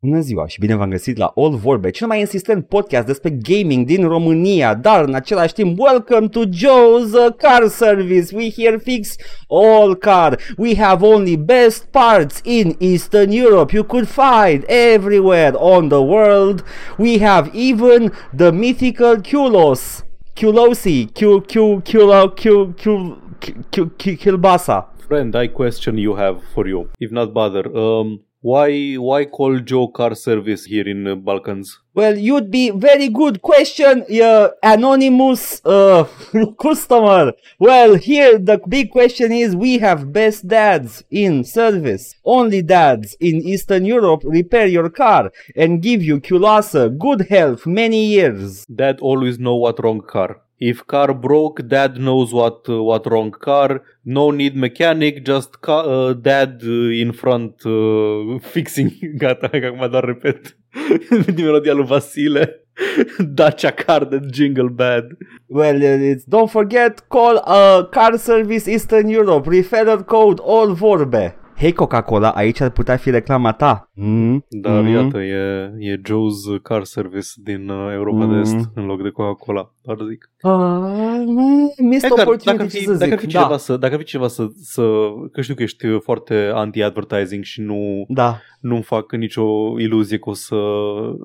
Bună ziua și bine v-am găsit la All Vorbe, cel mai insistent podcast despre gaming din România, dar în același timp, welcome to Joe's uh, Car Service. We here fix all car. We have only best parts in Eastern Europe. You could find everywhere on the world. We have even the mythical Kulos. Kulosi, Q, Q, Q, Q, Q, Q, Q, Kilbasa. Friend, I question you have for you. If not bother, um, why why call Joe car service here in uh, Balkans? Well, you'd be very good question, uh, anonymous uh, customer. Well, here the big question is we have best dads in service. Only dads in Eastern Europe repair your car and give you culasa, good health, many years. Dad always know what wrong car. If car broke, dad knows what uh, what wrong car. No need mechanic, just ca- uh, dad uh, in front uh, fixing. Gata, că acum doar repet din melodia lui Vasile. Dacia car de jingle bad. Well, uh, it's, don't forget, call uh, Car Service Eastern Europe, referral code all vorbe. Hei Coca-Cola, aici ar putea fi reclama ta. Mm? Dar Mhm. iată, e, e Joe's car service din uh, Europa de Est Mhm. în loc de Coca-Cola. Doar zic. Uh, missed Edgar, dacă opportunity, ar ce fi, să dacă zic. ar fi da. cineva, să, dacă ar fi cineva să, să, că știu că ești foarte anti-advertising și nu, Da. nu-mi fac nicio iluzie că o să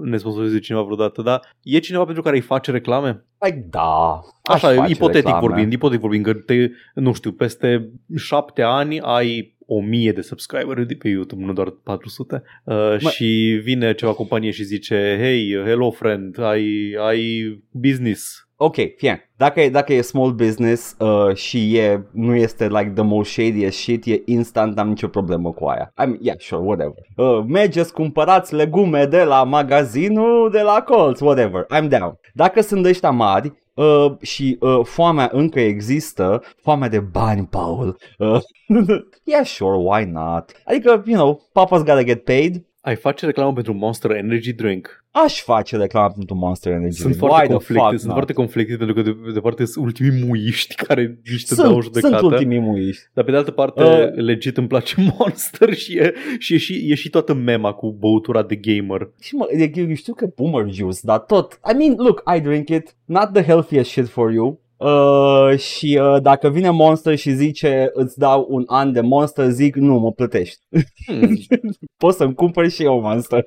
ne sponsorizeze cineva vreodată, dar e cineva pentru care îi face reclame? Păi da. aș Așa, face ipotetic reclame. vorbind, ipotetic vorbind, că te, nu știu, peste șapte ani ai o mie de subscriberi de pe YouTube, nu doar 400 uh, Mă- și vine ceva companie și zice Hey, hello friend, ai, ai business Ok, fie. Dacă e, dacă e small business uh, și e, nu este like the most shadiest shit, e instant, n-am nicio problemă cu aia. I mean, yeah, sure, whatever. Uh, mergeți, cumpărați legume de la magazinul, de la Colts, whatever. I'm down. Dacă sunt ăștia mari, Uh, și uh, foamea încă există, foamea de bani, Paul. Uh, yeah, sure, why not? Adică, you know, papa's gotta get paid. Ai face reclamă pentru Monster Energy Drink. Aș face reclamă pentru Monster Energy. Sunt Why foarte the conflicte, fuck sunt not? foarte conflicte pentru că de, de parte sunt ultimii muiști care nici te dau Sunt, judecată. sunt ultimii muiși. Dar pe de altă parte, Uh. legit îmi place Monster și e, și, e, și, e și toată mema cu băutura de gamer. Și mă, e- eu știu că boomer juice, dar tot. I mean, look, I drink it. Not the healthiest shit for you. Uh, și uh, dacă vine Monster și zice îți dau un an de Monster, zic nu, mă plătești. Hmm, Poți să-mi cumpăr și eu Monster.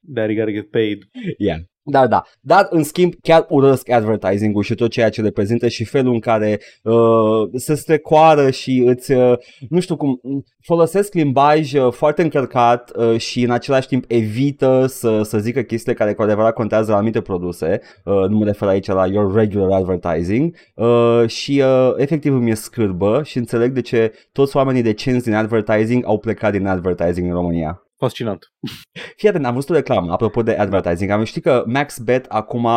Daddy gotta get paid. Yeah. Da, da. Dar, în schimb, chiar urăsc advertising-ul și tot ceea ce reprezintă și felul în care uh, se strecoară și îți, uh, nu știu cum, folosesc limbaj uh, foarte încărcat uh, și în același timp evită să, să zică chestiile care cu adevărat contează la anumite produse. Uh, nu mă refer aici la your regular advertising. Uh, și uh, efectiv îmi e scârbă și înțeleg de ce toți oamenii decenți din advertising au plecat din advertising în România. Fascinant. Fii atent, am văzut o reclamă, apropo de advertising. Am ști că MaxBet acum uh,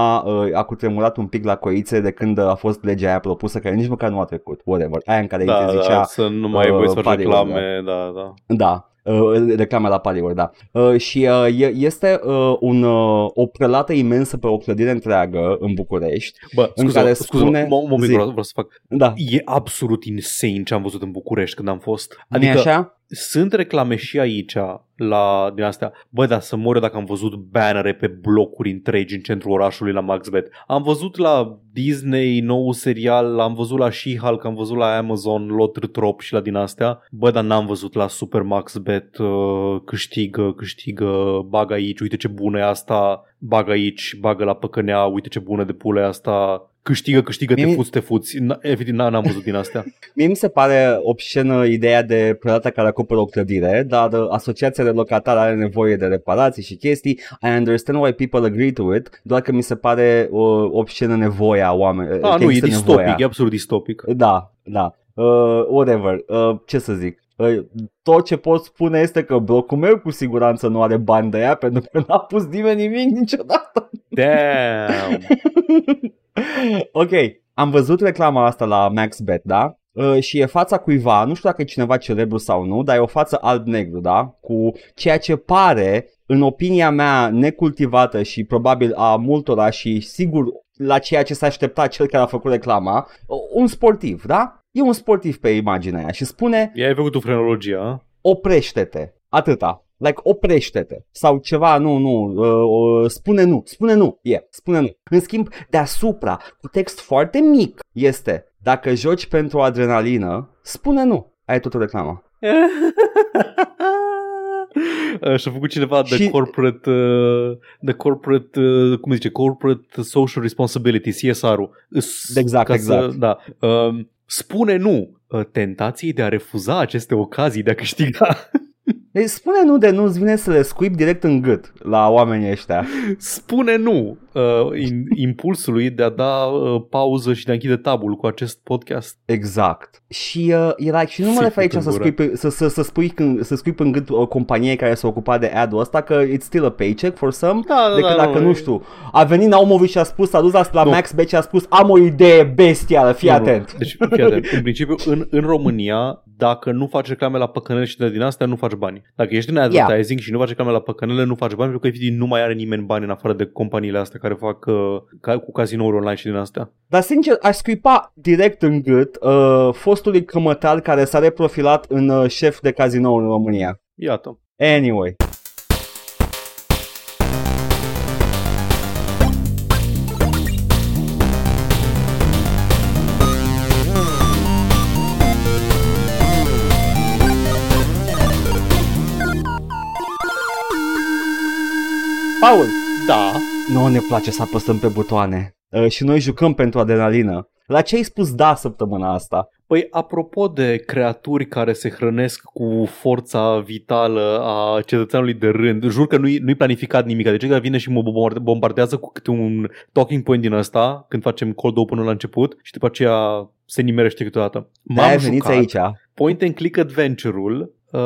a cutremurat un pic la coițe de când uh, a fost legea aia propusă, care nici măcar nu a trecut. Whatever. Aia în care Da, îi te zicea... da, să nu mai uh, voi să faci pariuri, reclame, da, da. Da, uh, reclame la pariuri, da. Uh, și uh, e- este uh, un, uh, o prelată imensă pe o clădire întreagă în București. Bă, În scuze, care scuze, spune- un moment zi. vreau, vreau să fac. Da, E absolut insane ce am văzut în București când am fost. adică... Adică așa? Sunt reclame și aici la din astea. Bă, dar să mor eu dacă am văzut bannere pe blocuri întregi în centrul orașului la MaxBet. Am văzut la Disney nou serial, am văzut la She-Hulk, am văzut la Amazon Lotr Trop și la din astea. Bă, dar n-am văzut la Super MaxBet uh, câștigă, câștigă, bagă aici, uite ce bună e asta, bagă aici, bagă la păcănea, uite ce bună de pulă e asta. Câștigă, câștigă, te Mie- fuți, te fuți. N- Efectiv, n- n-am văzut din astea. Mie mi se pare obscenă ideea de prelată care acoperă o clădire, dar uh, asociația de locatari are nevoie de reparații și chestii. I understand why people agree to it, doar că mi se pare uh, obscenă nevoia oamenilor. Ah, nu, e distopic, e absolut distopic. Da, da. Uh, whatever. Uh, ce să zic? Uh, tot ce pot spune este că blocul meu cu siguranță nu are bani de ea pentru că n-a pus nimeni nimic niciodată. Damn! ok, am văzut reclama asta la MaxBet, da? Uh, și e fața cuiva, nu știu dacă e cineva celebru sau nu, dar e o față alb-negru, da? Cu ceea ce pare, în opinia mea, necultivată și probabil a multora și sigur la ceea ce s-a așteptat cel care a făcut reclama, uh, un sportiv, da? E un sportiv pe imaginea aia și spune I-ai făcut tu frenologia, a? oprește-te, atâta. Like, oprește-te. Sau ceva, nu, nu, uh, uh, spune nu, spune nu, e, yeah, spune nu. În schimb, deasupra, cu text foarte mic, este, dacă joci pentru adrenalină, spune nu. Ai tot o reclamă. Și-a făcut cineva de Și- corporate, uh, de corporate, uh, cum zice, corporate social responsibility, CSR-ul. Îs- Exact, ca exact. Să, da. Um, spune nu uh, tentației de a refuza aceste ocazii de a câștiga. Deci spune nu de nu-ți vine să le scuip direct în gât la oamenii ăștia. spune nu uh, in, impulsului de a da uh, pauză și de a închide tabul cu acest podcast. Exact. Și uh, e like, și nu mă Ți-ai refer aici făcut să, în gură. scui pe, să, să, să, spui când, să scui în gât o companie care s-a ocupat de ad-ul ăsta că it's still a paycheck for some Da, da, decât da, dacă, nu, nu e- știu, a venit Naumovic și a spus, a dus la, la Nu. Max Beck și a spus am o idee bestială, fii Nu, nu. atent. Deci, fii atent. În principiu, în, în România, dacă nu faci reclame la păcănele și de din astea, nu faci bani. Dacă ești în advertising și nu faci reclame la păcănele, nu faci bani, pentru că efectiv nu mai are nimeni bani în afară de companiile astea care fac uh, ca, cu casinouri online și din astea. Dar sincer, aș scuipa direct în gât uh, fostului cămătar care s-a reprofilat în uh, șef de casino în România. Iată. Anyway. Paul, Da. Nu ne place să apăsăm pe butoane uh, și noi jucăm pentru adrenalină. La ce ai spus da săptămâna asta? Păi, apropo de creaturi care se hrănesc cu forța vitală a cetățeanului de rând, jur că nu-i, nu-i planificat nimic. Deci ăla vine și mă bombarde- bombardează cu câte un talking point din ăsta când facem cold open la început și după aceea se nimerește câteodată. De-aia veniți aici. Point and click adventure-ul uh,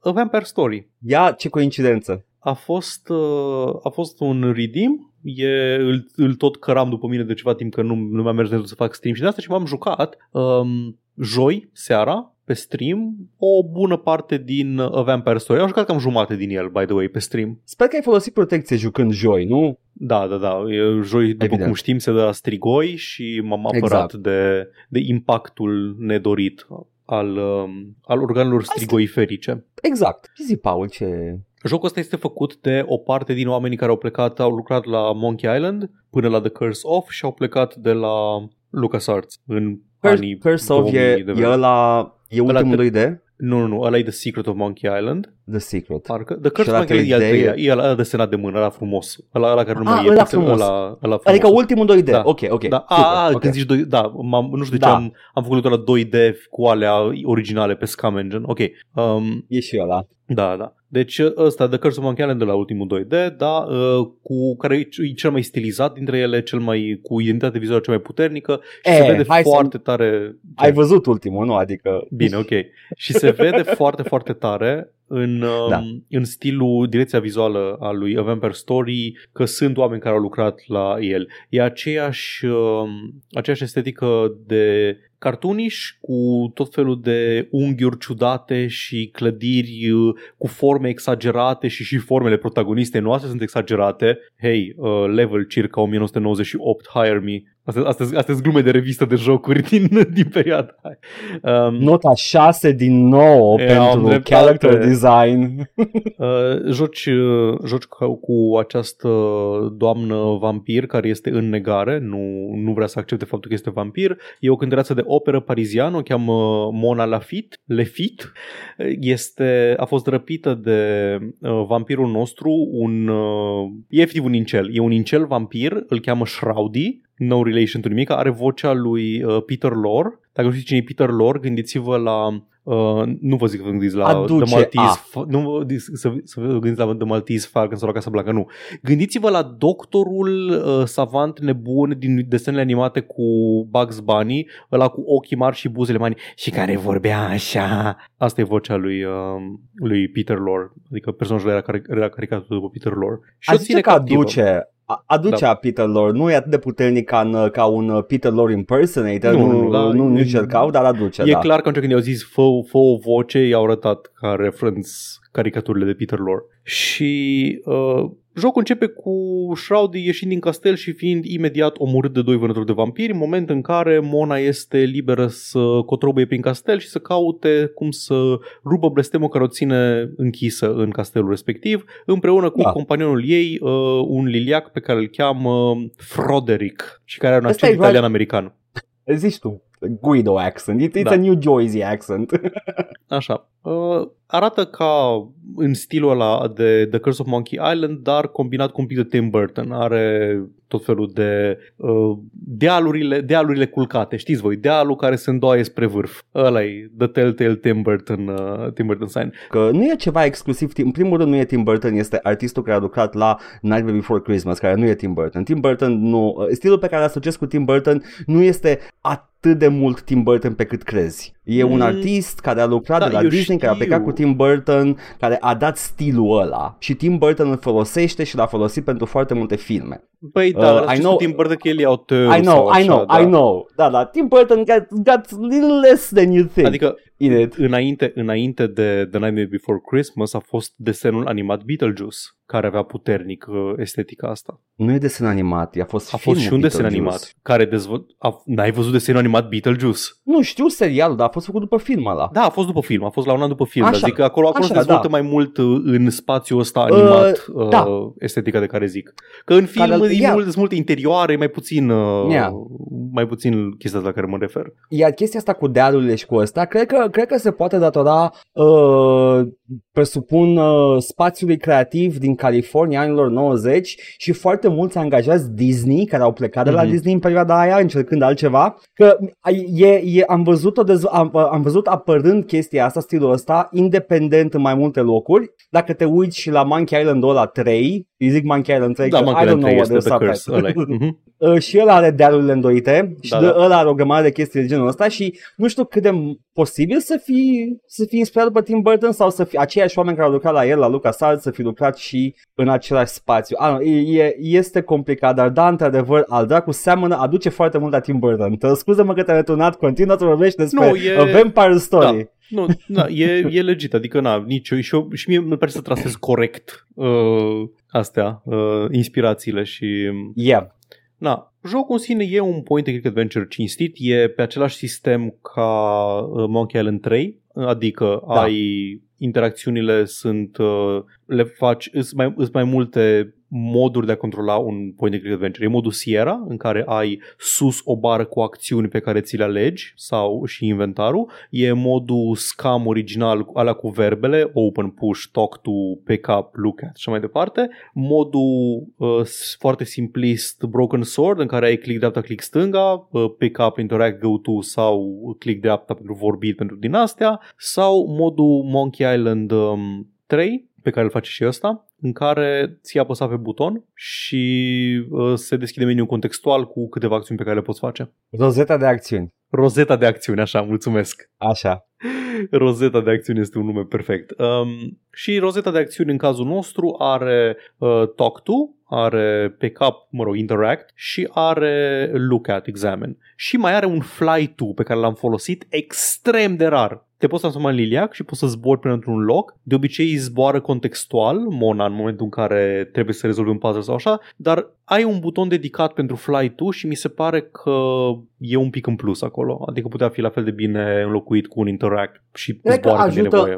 A Vampire Story. Ia ce coincidență. A fost, uh, a fost un redeem E, îl, îl tot căram după mine de ceva timp că nu, nu mi-a mers de să fac stream și de asta și m-am jucat um, joi seara pe stream o bună parte din A Vampire Story. Am jucat cam jumate din el, by the way, pe stream. Sper că ai folosit protecție jucând joi, nu? Da, da, da. E, joi, după Evident. cum știm, se dă la strigoi și m-am apărat Exact. de, de impactul nedorit al, um, al organelor strigoiferice. Exact. Zi, Paul, ce... Jocul ăsta este făcut de o parte din oamenii care au plecat, au lucrat la Monkey Island până la The Curse of și au plecat de la LucasArts în anii Curse of 2000 e, de e vreme. ăla... E ultimul de- 2D? Nu, nu, nu, ăla e The Secret of Monkey Island. The Secret. Parcă. The Curse ăla of Monkey Island e al 3D? treilea. E ăla, ăla desenat de mână, ăla frumos. Ăla, ăla care nu Ah, mai e. ăla pixel, frumos. Ăla, ăla frumos. Adică ultimul 2D. Da. Ok, ok. Da, Super, a, a, ok. când zici 2 da, m-am, nu știu de Da. ce am, am făcut la 2D cu alea originale pe Scam Engine. Ok. Um, E și ăla. Da, da. Deci ăsta, The Curse of Monkey Island de la ultimul 2D, da, uh, cu care e e cel mai stilizat dintre ele, cel mai cu identitate vizuală cea mai puternică și E, se vede hai să- foarte tare. Ai văzut ultimul, nu? Adică... Bine, ok. Și se vede foarte, foarte tare în, um, Da. în stilul, direcția vizuală a lui A Vampire Story, că sunt oameni care au lucrat la el. E aceeași, um, aceeași estetică de cartuniș cu tot felul de unghiuri ciudate și clădiri uh, cu forme exagerate și și formele protagonistei noastre sunt exagerate. Hey, uh, level circa 1998, hire me. Astea, astea, astea sunt glume de revistă de jocuri din, din perioada aia. Um, Nota 6 din 9 E, am pentru dreptate. character design. Uh, joci, uh, joci ca- cu această doamnă vampir care este în negare, nu, nu vrea să accepte faptul că este vampir. E o cântăreață de operă pariziană, o cheamă Mona Lafitte. Lafitte. Este, a fost răpită de uh, vampirul nostru, un, uh, e efectiv un incel. E un incel vampir, îl cheamă Shroudy, no relation to nimic, are vocea lui uh, Peter Lorre. Dacă nu știți cine e Peter Lorre, gândiți-vă la Uh, nu vă zic că vă gândiți la Aduce The Maltese, a. Fa- nu vă gândiți să, să vă gândiți la The Maltese Falcon sau la Casablanca, nu. Gândiți-vă la doctorul uh, savant nebun din desenele animate cu Bugs Bunny, ăla cu ochii mari și buzele mari și care vorbea așa. Asta e vocea lui, uh, lui Peter Lorre, adică personajul era, car- era caricatul după Peter Lorre. Și A o zice ține că captivă. aduce, a- aduce Da. a Peter Lorre. Nu e atât de puternic ca, în, ca un uh, Peter Lorre impersonator. Nu, Nu, nu, nu, da, nu, nu e- încercau, dar aduce, E da. clar că atunci când i-au zis fă, fă o voce, i-au arătat ca reference caricaturile de Peter Lorre. Și uh, Jocul începe cu Shroudy ieșind din castel și fiind imediat omorât de doi vânători de vampiri, moment în care Mona este liberă să cotrobăie prin castel și să caute cum să rupă blestemul care o ține închisă în castelul respectiv, împreună cu Da. companionul ei, uh, un liliac pe care îl cheamă Froderick și care are un Ăsta accent e right- italian-american. Zici tu, Guido accent. It, it's Da. a New Jersey accent. Așa. Uh, arată ca în stilul ăla de The Curse of Monkey Island, dar combinat cu un pic de Tim Burton. Are tot felul de uh, dealurile, dealurile culcate. Știți voi, dealul care se îndoaie spre vârf. Ăla e The Telltale Tim Burton, uh, Tim Burton sign. Că nu e ceva exclusiv, în primul rând nu e Tim Burton, este artistul care a lucrat la Nightmare Before Christmas, care nu e Tim Burton. Tim Burton nu, stilul pe care îl asociez cu Tim Burton nu este atât de mult Tim Burton pe cât crezi. E un Mm. artist care a lucrat Da, de la eu Disney, care a știu. plecat cu Tim Burton, care a dat stilul ăla. Și Tim Burton îl folosește și l-a folosit pentru foarte multe filme. Păi da, Uh, uh, I I know- Tim Burton că el e autor I know, sau I know, așa, I da. know. Da, da, Tim Burton got, got little less than you think Adică in it. înainte, înainte de The Nightmare Before Christmas a fost desenul animat Beetlejuice, care avea puternic uh, estetica asta. Nu e desen animat, a fost A fost filmul și un desen Beetlejuice. animat care dezvăl... A... N-ai văzut desenul animat Beetlejuice? Nu știu serialul, dar a fost făcut după film ăla. Da, a fost după film, a fost la un an după film. Așa. Așa. Zic că acolo, acolo Așa, se dezvoltă da. mai mult uh, în spațiul ăsta animat uh, da. estetica de care zic. Că în film Care- e ia. mult, sunt multe interioare, mai puțin, uh, Ia. mai puțin chestia la care mă refer. Iar chestia asta cu dealurile și cu ăsta, cred că, cred că se poate datora, uh, presupun, uh, spațiului creativ din California anilor 90 și foarte mulți angajați Disney care au plecat de la Mhm. Disney în perioada aia încercând altceva, că e, e, am, văzut o dezv- am, am văzut apărând chestia asta, stilul ăsta, independent în mai multe locuri. Dacă te uiți și la Monkey Island ăla 3, îi zic Monkey Island 3, Da, că Monkey I don't Island know 3 what este the The Curse. subtitle. ăla e. Mhm. Uh, și el are dealurile îndoite și Da, da, de da. ăla are o grămadă de chestii de genul ăsta și nu știu cât de posibil să fi, să fi inspirat pe Tim Burton sau să fi aceiași oameni care au lucrat la el, la LucasArts, să fi lucrat și în același spațiu. Ah, e, e, este complicat, dar da, într-adevăr, al dracu seamănă, aduce foarte mult la Tim Burton. Te scuză-mă că te-am returnat, continuă să vorbești despre Nu, e- A Vampire Story. Nu, da, e, e legit, adică na, nici eu, și, eu, și mie îmi pare să trasez corect uh, astea, uh, inspirațiile și Yeah. Na, jocul în sine e un point and click adventure cinstit, e pe același sistem ca uh, Monkey Island 3, adică Da. da. ai interacțiunile sunt uh, le faci îs mai, îs mai multe moduri de a controla un point and click adventure. E modul Sierra în care ai sus o bară cu acțiuni pe care ți le alegi sau și inventarul. E modul scam original alea cu verbele, open, push, talk to, pick up, look at și așa mai departe. Modul uh, s- foarte simplist Broken Sword în care ai click dreapta, click stânga, uh, pick up, interact, go to sau click dreapta pentru vorbit pentru din astea sau modul Monkey Island um, 3 pe care îl face și ăsta, în care ți apăsa pe buton și uh, se deschide meniul contextual cu câteva acțiuni pe care le poți face. Rozeta de acțiuni. Rozeta de acțiuni, așa, mulțumesc. Așa. Rozeta de acțiuni este un nume perfect. Um, și rozeta de acțiuni în cazul nostru are uh, Talk To, are Pick Up, mă rog, Interact și are Look At, Examine. Și mai are un Fly To pe care l-am folosit extrem de rar. Te poți transforma în liliac și poți să zbori până într-un loc. De obicei zboară contextual, Mona, în momentul în care trebuie să rezolvi un puzzle sau așa, dar ai un buton dedicat pentru Fly To și mi se pare că e un pic în plus acolo. Adică putea fi la fel de bine înlocuit cu un Interact și Cred că zboară când e ajută- nevoie.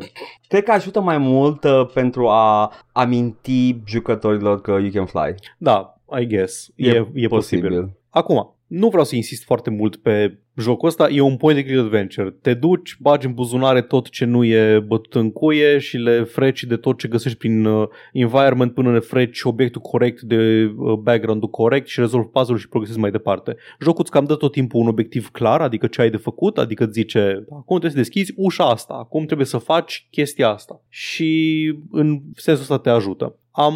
Cred că ajută mai mult uh, pentru a aminti jucătorilor că you can fly. Da, I guess. E, e, e posibil. Acum, nu vreau să insist foarte mult pe jocul ăsta, e un point and click adventure. Te duci, bagi în buzunare tot ce nu e bătut în cuie și le freci de tot ce găsești prin uh, environment până le freci obiectul corect de uh, background-ul corect și rezolvi puzzle și progresezi mai departe. Jocul îți cam dă tot timpul un obiectiv clar, adică ce ai de făcut, adică îți zice acum trebuie să deschizi ușa asta, acum trebuie să faci chestia asta și în sensul ăsta te ajută. Am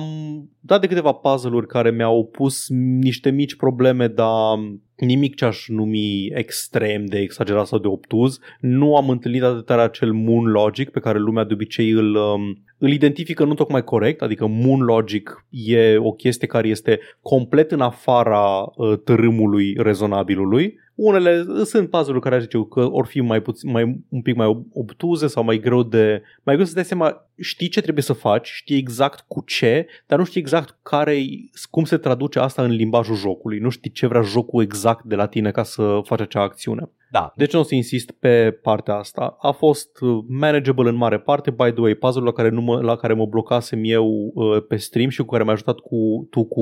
dat de câteva puzzle-uri care mi-au pus niște mici probleme, dar nimic ce aș numi extrem de exagerat sau de obtuz. Nu am întâlnit atât tare acel moon logic pe care lumea de obicei îl, um, îl identifică nu tocmai corect, adică Moon Logic e o chestie care este complet în afara uh, tărâmului rezonabilului. Unele sunt puzzle care aș zice că or fi mai, puțin, mai un pic mai obtuze sau mai greu de mai greu să dai seama, știi ce trebuie să faci, știi exact cu ce, dar nu știi exact care cum se traduce asta în limbajul jocului. Nu știi ce vrea jocul exact de la tine ca să faci acea acțiune. Da. Deci nu o să insist pe partea asta. A fost uh, manageable în mare parte, by the way, puzzle la care, nu mă, la care mă blocasem eu uh, pe stream și cu care m-ai ajutat cu, tu cu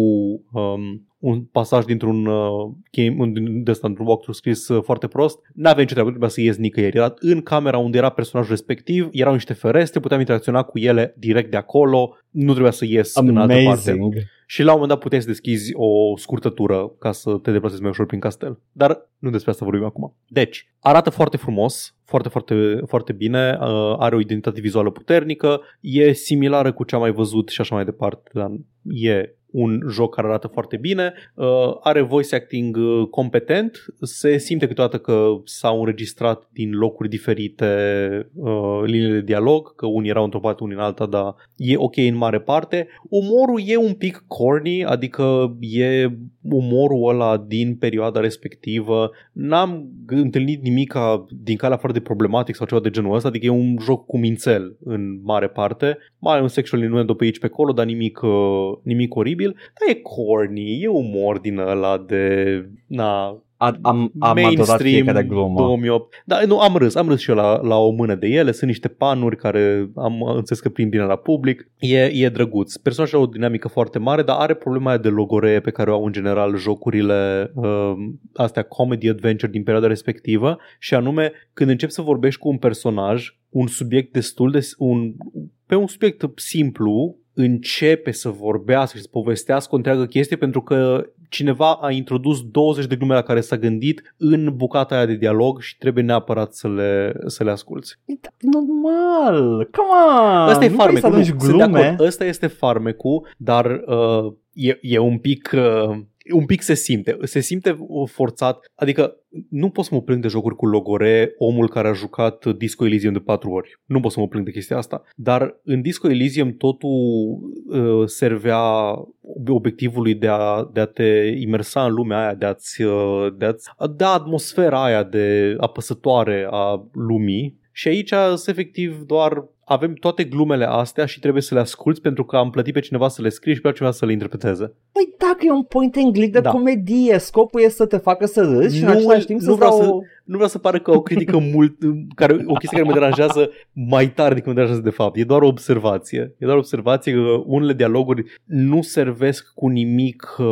um, un pasaj dintr-un uh, game, un, de ăsta, într-un walkthrough scris uh, foarte prost, n-avea nicio treabă, trebuia să ies nicăieri. Era în camera unde era personajul respectiv, erau niște ferestre, puteam interacționa cu ele direct de acolo, nu trebuia să ies Amazing. în altă parte. Și la un moment dat puteai să deschizi o scurtătură ca să te deplasezi mai ușor prin castel. Dar nu despre asta vorbim acum. Deci, arată foarte frumos, foarte, foarte, foarte bine, uh, are o identitate vizuală puternică, e similară cu ce am mai văzut și așa mai departe, dar e un joc care arată foarte bine, uh, are voice acting uh, competent, se simte câteodată că s-au înregistrat din locuri diferite uh, liniile de dialog, că unii erau într-o parte, unii în alta, dar e ok în mare parte. Umorul e un pic corny, adică e umorul ăla din perioada respectivă. N-am întâlnit nimic din calea foarte de problematic sau ceva de genul ăsta, adică e un joc cu mințel în mare parte. Mai un sexual innuendo pe aici pe acolo, dar nimic, nimic oribil oribil, dar e corny, e umor din ăla de... Na, am, am, am adorat fiecare glumă. 2008. Da, nu, am râs, am râs și eu la, la o mână de ele, sunt niște panuri care am înțeles că prin bine la public, e, e drăguț. Personajul are o dinamică foarte mare, dar are problema aia de logoree pe care o au în general jocurile uh, astea comedy adventure din perioada respectivă și anume când începi să vorbești cu un personaj, un subiect destul de un, pe un subiect simplu, începe să vorbească și să povestească o întreagă chestie pentru că cineva a introdus 20 de glume la care s-a gândit în bucata aia de dialog și trebuie neapărat să le, să le asculți. Normal! Come on! Ăsta e farmecul. Nu, glume. Ăsta este farmecul, dar uh, e, e un pic... Uh, un pic se simte, se simte forțat, adică nu pot să mă plâng de jocuri cu logore, omul care a jucat Disco Elysium de patru ori. Nu pot să mă plâng de chestia asta. Dar în Disco Elysium totul uh, servea obiectivului de a, de a te imersa în lumea aia, de a-ți, uh, de a-ți da atmosfera aia de apăsătoare a lumii și aici sunt efectiv doar avem toate glumele astea și trebuie să le asculți pentru că am plătit pe cineva să le scrie și pe altcineva să le interpreteze. Păi dacă e un point and click de da. comedie, scopul e să te facă să râzi și nu, în același timp nu să vreau să, nu vreau să pară că o critică mult, care, o chestie care mă deranjează mai tare decât mă deranjează de fapt. E doar o observație. E doar o observație că unele dialoguri nu servesc cu nimic uh,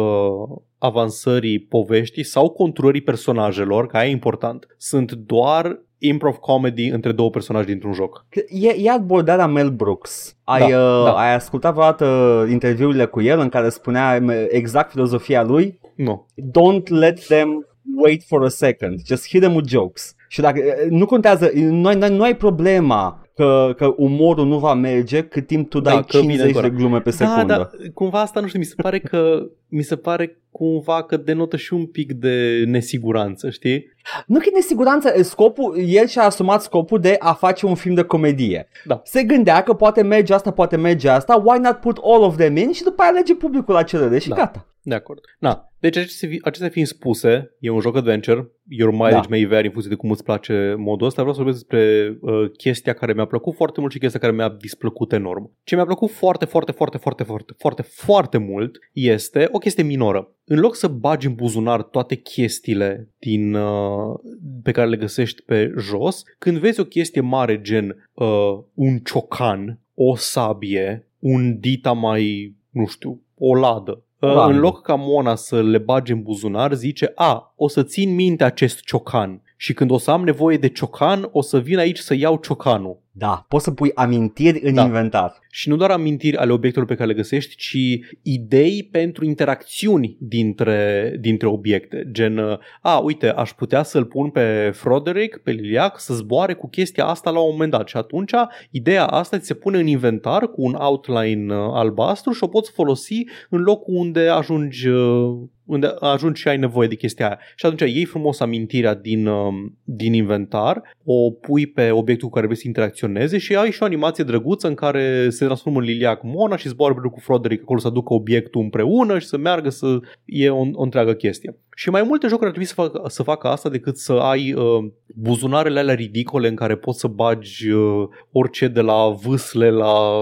avansării poveștii sau conturării personajelor, că e important. Sunt doar improv comedy între două personaje dintr-un joc. E, e abordarea Mel Brooks. Ai, da, uh, da. ai ascultat vreodată interviurile cu el în care spunea exact filozofia lui? Nu. Don't let them wait for a second. Just hit them with jokes. Și dacă nu contează, nu ai, nu ai problema că, că umorul nu va merge cât timp tu dai da, 50 de glume pe secundă. Da, da, cumva asta nu știu, mi se pare că mi se pare cumva că denotă și un pic de nesiguranță, știi? Nu că e nesiguranță, scopul, el și-a asumat scopul de a face un film de comedie. Da. Se gândea că poate merge asta, poate merge asta, why not put all of them in și după aia alege publicul la cerere și da. gata. De acord. Na, deci acestea fiind spuse, e un joc adventure, your mileage da. may vary în funcție de cum îți place modul ăsta, vreau să vorbesc despre uh, chestia care mi-a plăcut foarte mult și chestia care mi-a displăcut enorm. Ce mi-a plăcut foarte, foarte, foarte, foarte, foarte, foarte, foarte mult este o chestie minoră. În loc să bagi în buzunar toate chestiile din, uh, pe care le găsești pe jos, când vezi o chestie mare gen uh, un ciocan, o sabie, un dita mai, nu știu, o ladă, Uh, în loc ca Mona să le bage în buzunar, zice, a, o să țin minte acest ciocan și când o să am nevoie de ciocan, o să vin aici să iau ciocanul. Da, poți să pui amintiri în da. inventar. Și nu doar amintiri ale obiectelor pe care le găsești, ci idei pentru interacțiuni dintre, dintre obiecte. Gen, a, uite, aș putea să-l pun pe Froderick, pe Liliac, să zboare cu chestia asta la un moment dat. Și atunci, ideea asta ți se pune în inventar cu un outline uh, albastru și o poți folosi în locul unde ajungi uh, unde ajungi și ai nevoie de chestia aia. Și atunci iei frumos amintirea din, um, din inventar, o pui pe obiectul cu care vrei să interacționeze și ai și o animație drăguță în care se transformă în liliac Mona și zboară cu Froderick acolo să aducă obiectul împreună și să meargă să e o, o întreagă chestie. Și mai multe jocuri ar trebui să facă, să facă asta decât să ai uh, buzunarele alea ridicole în care poți să bagi uh, orice de la vâsle la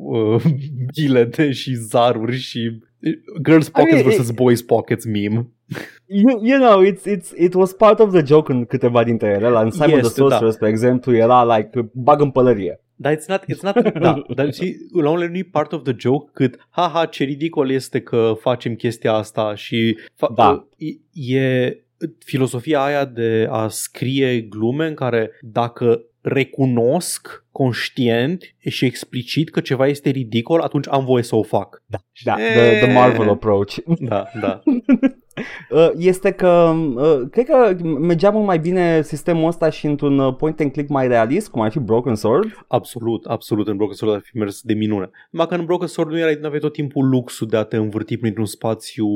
uh, bilete și zaruri și girls pockets I mean, versus it, boys pockets meme. You, you know, it's, it's, it was part of the joke în câteva dintre ele. La în Simon este, the Sorceress, da. pe exemplu, era like, bag în pălărie. Dar it's not, it's not da, dar și la unele nu e part of the joke cât, haha, ce ridicol este că facem chestia asta și fa- da. e, e filosofia aia de a scrie glume în care dacă recunosc conștient și explicit că ceva este ridicol, atunci am voie să o fac. Da, da the, the Marvel approach. Da, da. Uh, este că uh, cred că mergea mult mai bine sistemul ăsta și într-un uh, point and click mai realist, cum ar fi Broken Sword. Absolut, absolut, în Broken Sword ar fi mers de minune. Numai că în Broken Sword nu erai, nu aveai tot timpul luxul de a te învârti printr-un spațiu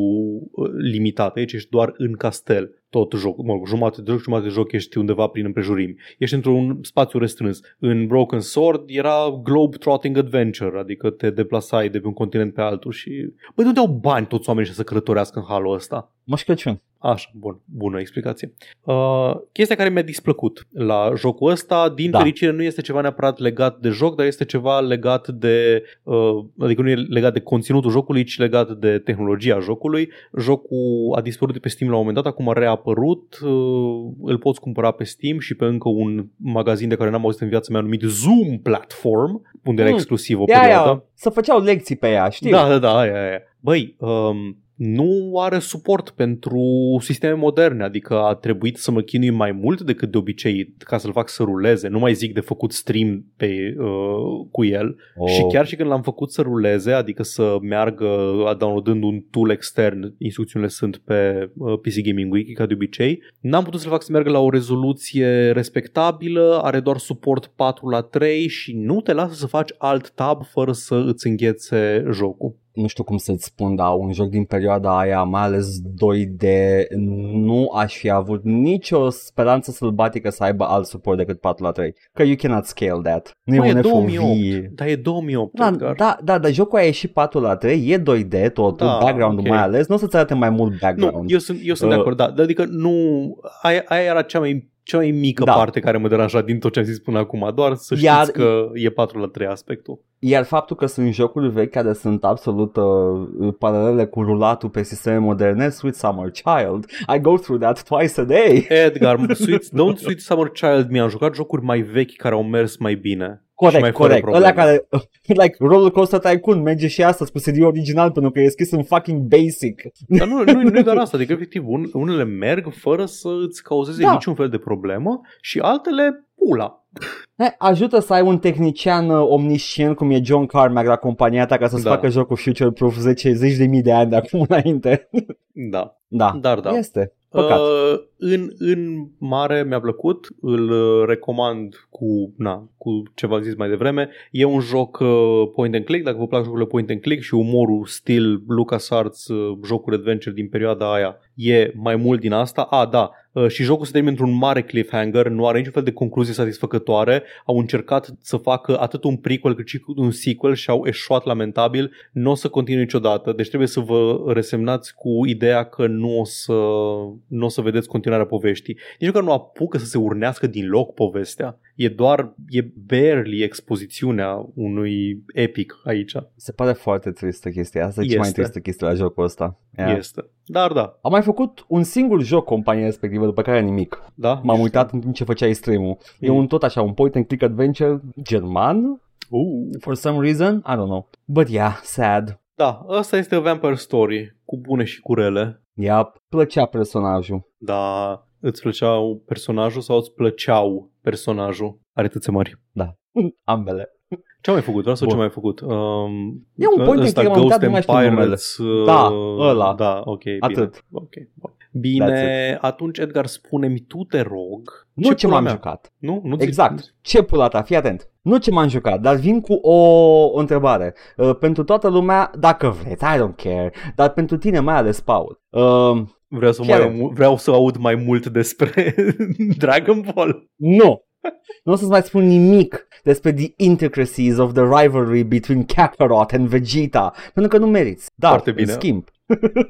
limitat. Aici ești doar în castel tot jocul, mă, jumătate de joc, jumătate de joc ești undeva prin împrejurimi. Ești într-un spațiu restrâns. În Broken Sword era Globe Trotting Adventure, adică te deplasai de pe un continent pe altul și... Băi, de unde au bani toți oamenii să călătorească în halul ăsta? Moș Crăciun. Așa, bun, bună explicație. Uh, chestia care mi-a displăcut la jocul ăsta, din da. fericire nu este ceva neapărat legat de joc, dar este ceva legat de, uh, adică nu e legat de conținutul jocului, ci legat de tehnologia jocului. Jocul a dispărut de pe Steam la un moment dat, acum a reapărut, uh, îl poți cumpăra pe Steam și pe încă un magazin de care n-am auzit în viața mea numit Zoom Platform, unde mm. era exclusiv o perioadă. Aia, să făceau lecții pe ea, știi? Da, da, da, aia, aia. Băi, um, nu are suport pentru sisteme moderne, adică a trebuit să mă chinui mai mult decât de obicei ca să-l fac să ruleze, nu mai zic de făcut stream pe, uh, cu el. Oh. și chiar și când l-am făcut să ruleze, adică să meargă downloadând un tool extern, instrucțiunile sunt pe uh, PC Gaming Wiki ca de obicei, n-am putut să-l fac să meargă la o rezoluție respectabilă, are doar suport 4 la 3 și nu te lasă să faci alt tab fără să îți înghețe jocul nu știu cum să-ți spun, dar un joc din perioada aia, mai ales 2D, nu aș fi avut nicio speranță sălbatică să aibă alt suport decât 4 la 3. Că you cannot scale that. Nu e, e 2008, dar e 2008. Da, Edgar. da, da, dar jocul a ieșit 4 la 3, e 2D totul, da, background okay. mai ales, nu o să-ți arate mai mult background. Nu, eu sunt, eu sunt uh, de acord, da, adică nu, aia, aia era cea mai cea mai mică da. parte care mă deranja din tot ce am zis până acum, doar să știți Iar, că e 4 la 3 aspectul. Iar faptul că sunt jocuri vechi care sunt absolut uh, paralele cu rulatul pe sisteme moderne, Sweet Summer Child, I go through that twice a day. Edgar, Sweet, don't Sweet Summer Child mi-am jucat jocuri mai vechi care au mers mai bine. Corect, corect. Ăla care, like, Roller Coaster Tycoon merge și astăzi cu CD original pentru că e scris în fucking basic. Dar nu, nu, nu e doar asta, adică efectiv un, unele merg fără să îți cauzeze da. niciun fel de problemă și altele pula. Ajută să ai un tehnician uh, omniscient cum e John Carmack la compania ta ca să-ți da. facă jocul future-proof 10 zeci de mii de ani de acum înainte. Da. Da, Dar da. Este. Păcat. Uh, în, în mare mi-a plăcut, îl uh, recomand cu, na, cu ce v-am zis mai devreme. E un joc uh, point and click, dacă vă plac jocurile point and click și umorul stil LucasArts, uh, jocuri adventure din perioada aia, e mai mult din asta. A, da, uh, și jocul se termină într-un mare cliffhanger, nu are niciun fel de concluzie satisfăcătoare. Au încercat să facă atât un prequel cât și un sequel și au eșuat lamentabil. Nu o să continue niciodată, deci trebuie să vă resemnați cu ideea că nu o să, nu o să vedeți continuarea poveștii. Nici măcar nu apucă să se urnească din loc povestea. E doar, e barely expozițiunea unui epic aici. Se pare foarte tristă chestia asta. E ce mai tristă chestia la jocul ăsta. Yeah. Este. Dar da. Am mai făcut un singur joc compania respectivă, după care nimic. Da? M-am uitat în timp ce făceai stream-ul. Mm. E un tot așa, un point and click adventure german. Ooh. For some reason, I don't know. But yeah, sad. Da, ăsta este Vampire Story, cu bune și cu rele. Yep, plăcea personajul. Da, îți plăceau personajul sau îți plăceau personajul? Are tățe mari. Da, ambele. Ce am mai făcut? Vreau să ce mai făcut? Um, e un point ăsta, Ghost and Pirates. Uh, da, ăla. Da, ok, Atât. Bine. Ok. Bine, atunci Edgar spune-mi tu te rog. Nu ce, ce pula m-am mea? jucat. Nu? nu Exact. Ce pula ta, fii atent. Nu ce m-am jucat, dar vin cu o, o întrebare. Uh, pentru toată lumea, dacă vreți, I don't care, dar pentru tine mai ales, Paul. Uh, Vreau să, Chiar. mai, vreau să aud mai mult despre Dragon Ball. nu! Nu o să-ți mai spun nimic despre the intricacies of the rivalry between Kakarot and Vegeta, pentru că nu meriți. Dar, Foarte bine. în schimb,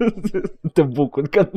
te bucur că...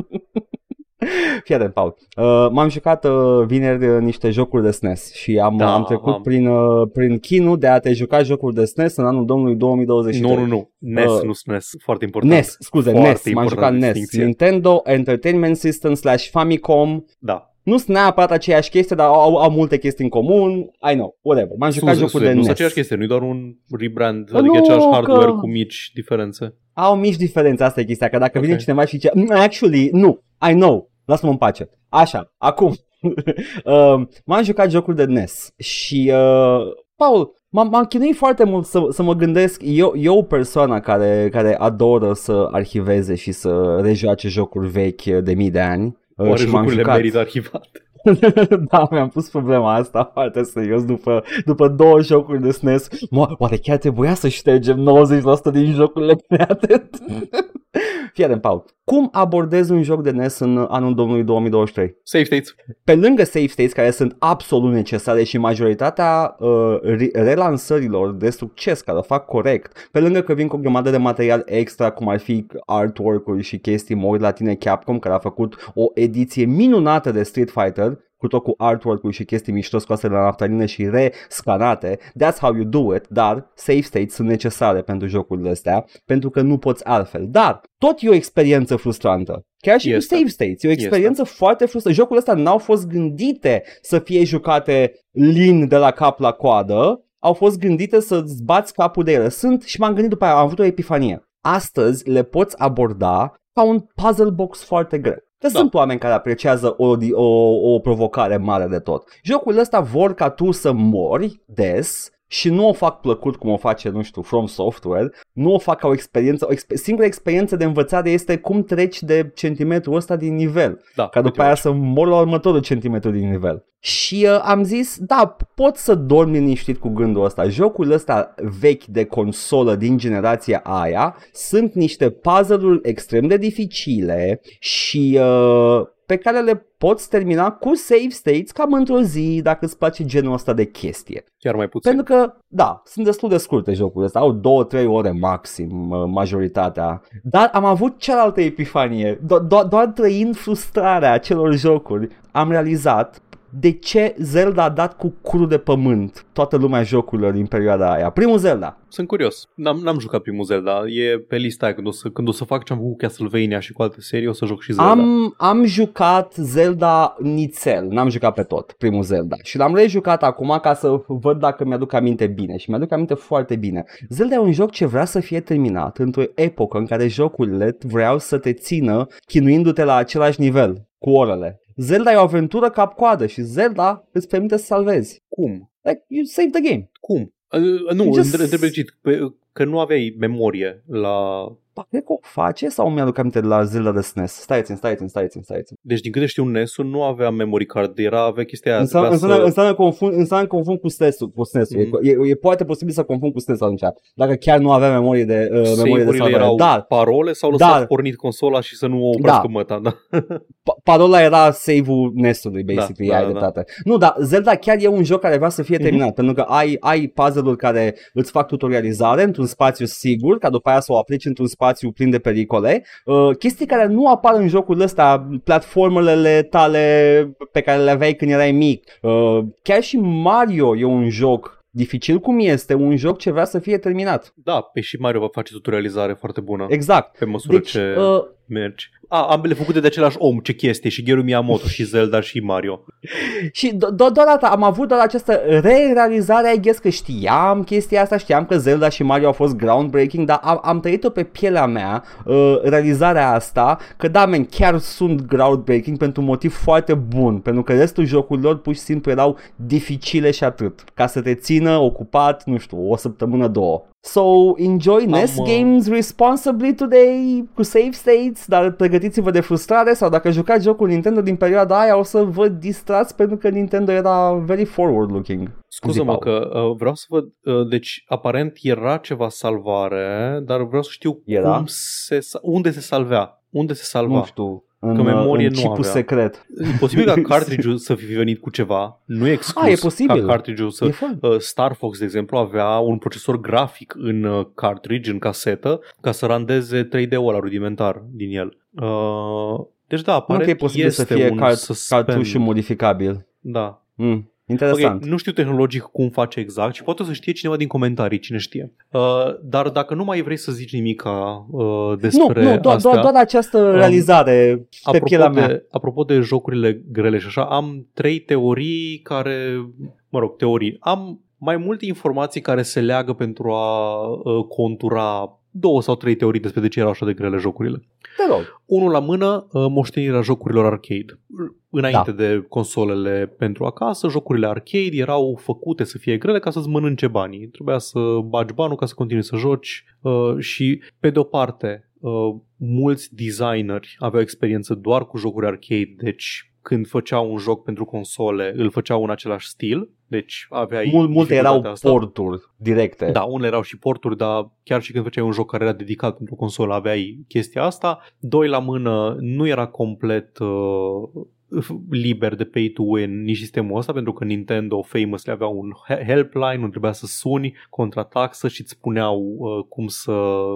Fii atent, Paul. Uh, m-am jucat uh, vineri uh, niște jocuri de SNES și am, Da, am trecut am. prin, uh, prin chinul de a te juca jocuri de SNES în anul domnului 2023. Nu, nu, nu. NES, Uh, nu SNES. Foarte important. NES, scuze, Foarte NES, m-am jucat importantă NES, distinție. Nintendo Entertainment System slash Famicom, Da. nu sunt neapărat aceeași chestie, dar au, au multe chestii în comun, I know, whatever, m-am jucat Scuze, jocuri scuze, de nu NES. sunt aceeași chestie, nu e doar un rebrand, Bă, adică e nu, același că- hardware cu mici diferențe. Au mici diferențe, asta e chestia, că dacă Ok. vine cineva și zice, "Mm, actually, nu, I know, lasă-mă în pace. Așa, acum, uh, m-am jucat jocuri de NES și, uh, Paul, m-am, m-am chinuit foarte mult să, să mă gândesc, eu, eu persoana care, care adoră să arhiveze și să rejoace jocuri vechi de mii de ani, uh, Oare și m-am jocurile jucat. merită arhivate? da, mi-am pus problema asta foarte serios după, după două jocuri de SNES. Mă, oare chiar trebuia să ștergem 90% din jocurile create? Fii atent, Paul. Cum abordezi un joc de NES în anul domnului 2023? Save states. Pe lângă save states care sunt absolut necesare și majoritatea uh, re- relansărilor de succes care o fac corect, pe lângă că vin cu o grămadă de material extra, cum ar fi artwork-uri și chestii, mă uit la tine Capcom care a făcut o ediție minunată de Street Fighter, cu tot cu artwork-uri și chestii mișto scoase de la naftalină și rescanate. That's how you do it, dar save states sunt necesare pentru jocurile astea, pentru că nu poți altfel. Dar tot e o experiență frustrantă. Chiar și Este. cu save states. E o experiență foarte frustrantă. Jocurile astea n-au fost gândite să fie jucate lin de la cap la coadă, au fost gândite să-ți bați capul de ele. Sunt și m-am gândit după aia, am avut o epifanie. Astăzi le poți aborda ca un puzzle box foarte greu. Că Da. sunt oameni care apreciază o, di- o, o provocare mare de tot. Jocurile astea vor ca tu să mori des și nu o fac plăcut cum o face, nu știu, From Software, nu o fac ca o experiență, o exp- singura experiență de învățare este cum treci de centimetrul ăsta din nivel, Da, ca după aia să mor la următorul centimetru din nivel. Și uh, am zis, da, pot să dorm liniștit cu gândul ăsta. Jocurile ăsta vechi de consolă din generația aia sunt niște puzzle-uri extrem de dificile și uh, pe care le poți termina cu save states cam într-o zi dacă îți place genul ăsta de chestie. Chiar mai puțin. Pentru că, da, sunt destul de scurte jocurile astea, au 2-3 ore maxim uh, majoritatea. Dar am avut cealaltă epifanie, do- do- doar trăind frustrarea acelor jocuri, am realizat de ce Zelda a dat cu curul de pământ toată lumea jocurilor din perioada aia. Primul Zelda. Sunt curios. N-am, n-am jucat primul Zelda. E pe lista aia. Când o să, când o să fac ce am făcut cu Castlevania și cu alte serii, o să joc și Zelda. Am, am jucat Zelda nițel, n-am jucat pe tot, primul Zelda. Și l-am rejucat acum ca să văd dacă mi-aduc aminte bine. Și mi-aduc aminte foarte bine. Zelda e un joc ce vrea să fie terminat într-o epocă în care jocurile vreau să te țină chinuindu-te la același nivel cu orele. Zelda e o aventură cap-coadă și Zelda îți permite să salvezi. Cum? Like, you save the game. Cum? Uh, nu, Just- Just... întreb legit. Pe, că nu aveai memorie la... Ba, cred că o face sau mi-aduc aminte de la Zelda de SNES? Stai țin, stai țin, stai țin, stai țin. Deci din câte știu NES-ul nu avea memory card, era avea chestia aia. Înseamnă, trebuia înseamnă, să... înseamnă, confund, înseamnă confund cu SNES-ul. Cu SNES-ul. Mhm. E, e, e, poate posibil să confund cu SNES atunci, dacă chiar nu avea memorie de, uh, memorie de Save-urile salvare. erau Dar parole sau lăsat Dar- pornit consola și să nu o oprească Da. măta, da? pa- parola era save-ul NES-ului, basically, Da, ai da, de da. dreptate. Nu, dar Zelda chiar e un joc care vrea să fie Mhm. terminat, pentru că ai, ai puzzle-uri care îți fac tutorializare într-un spațiu sigur, ca după aia să o aplici într-un spațiu plin de pericole. Uh, chestii care nu apar în jocul ăsta, platformele tale pe care le aveai când erai mic. Uh, chiar și Mario e un joc dificil cum este, un joc ce vrea să fie terminat. Da, pe și Mario va face tutorializare foarte bună Exact. pe măsură Deci, ce uh, mergi. A, ambele făcute de același om, ce chestie, și Geru Miyamoto, și Zelda, și Mario. Și do- do- doar atât, am avut doar această re-realizare, I guess că știam chestia asta, știam că Zelda și Mario au fost groundbreaking, dar am, am trăit-o pe pielea mea, uh, realizarea asta, că da, men, chiar sunt groundbreaking pentru un motiv foarte bun, pentru că restul jocurilor pur și simplu erau dificile și atât, ca să te țină ocupat, nu știu, o săptămână, două. So, enjoy NES uh, games responsibly today cu save states, dar pregătiți pregătiți-vă de frustrare sau dacă jucați jocul Nintendo din perioada aia o să vă distrați pentru că Nintendo era very forward looking. Scuză-mă că uh, vreau să văd, uh, deci aparent era ceva salvare, dar vreau să știu Era? cum se, sa- unde se salvea, unde se salva. Nu știu, în, Că memorie în nu chipul avea. secret. E posibil ca cartridge să fi venit cu ceva, nu e exclus Ah, e posibil. ca cartridge să... E fun. Uh, Star Fox, de exemplu, avea un procesor grafic în uh, cartridge, în casetă, ca să randeze 3D-ul ăla rudimentar din el. Uh, deci da, Nu aparent că e posibil este să fie un cart- suspend. cartușul modificabil. Da. Mm, interesant. Ok, nu știu tehnologic cum face exact și poate o să știe cineva din comentarii, cine știe. Uh, dar dacă nu mai vrei să zici nimic uh, despre nu, nu, doar, astea, doar, doar această realizare pe pielea apropo, mea. de, apropo de jocurile grele și așa, am trei teorii care, mă rog, teorii. Am mai multe informații care se leagă pentru a uh, contura două sau trei teorii despre de ce erau așa de grele jocurile. Te rog. Unul la mână, uh, moștenirea jocurilor arcade. Înainte Da. de consolele pentru acasă, jocurile arcade erau făcute să fie grele ca să-ți mănânce banii. Trebuia să bagi banul ca să continui să joci uh, și, pe de o parte, uh, mulți designeri aveau experiență doar cu jocuri arcade, deci când făceau un joc pentru console, îl făceau în același stil, deci aveai Mul, multe erau dificultatea asta. porturi directe. Da, unele erau și porturi, dar chiar și când făceai un joc care era dedicat pentru consolă, aveai chestia asta. Doi la mână, nu era complet uh, liber de pay to win nici sistemul ăsta, pentru că Nintendo famously avea un he- helpline, nu trebuia să suni contra taxă și îți spuneau uh, cum să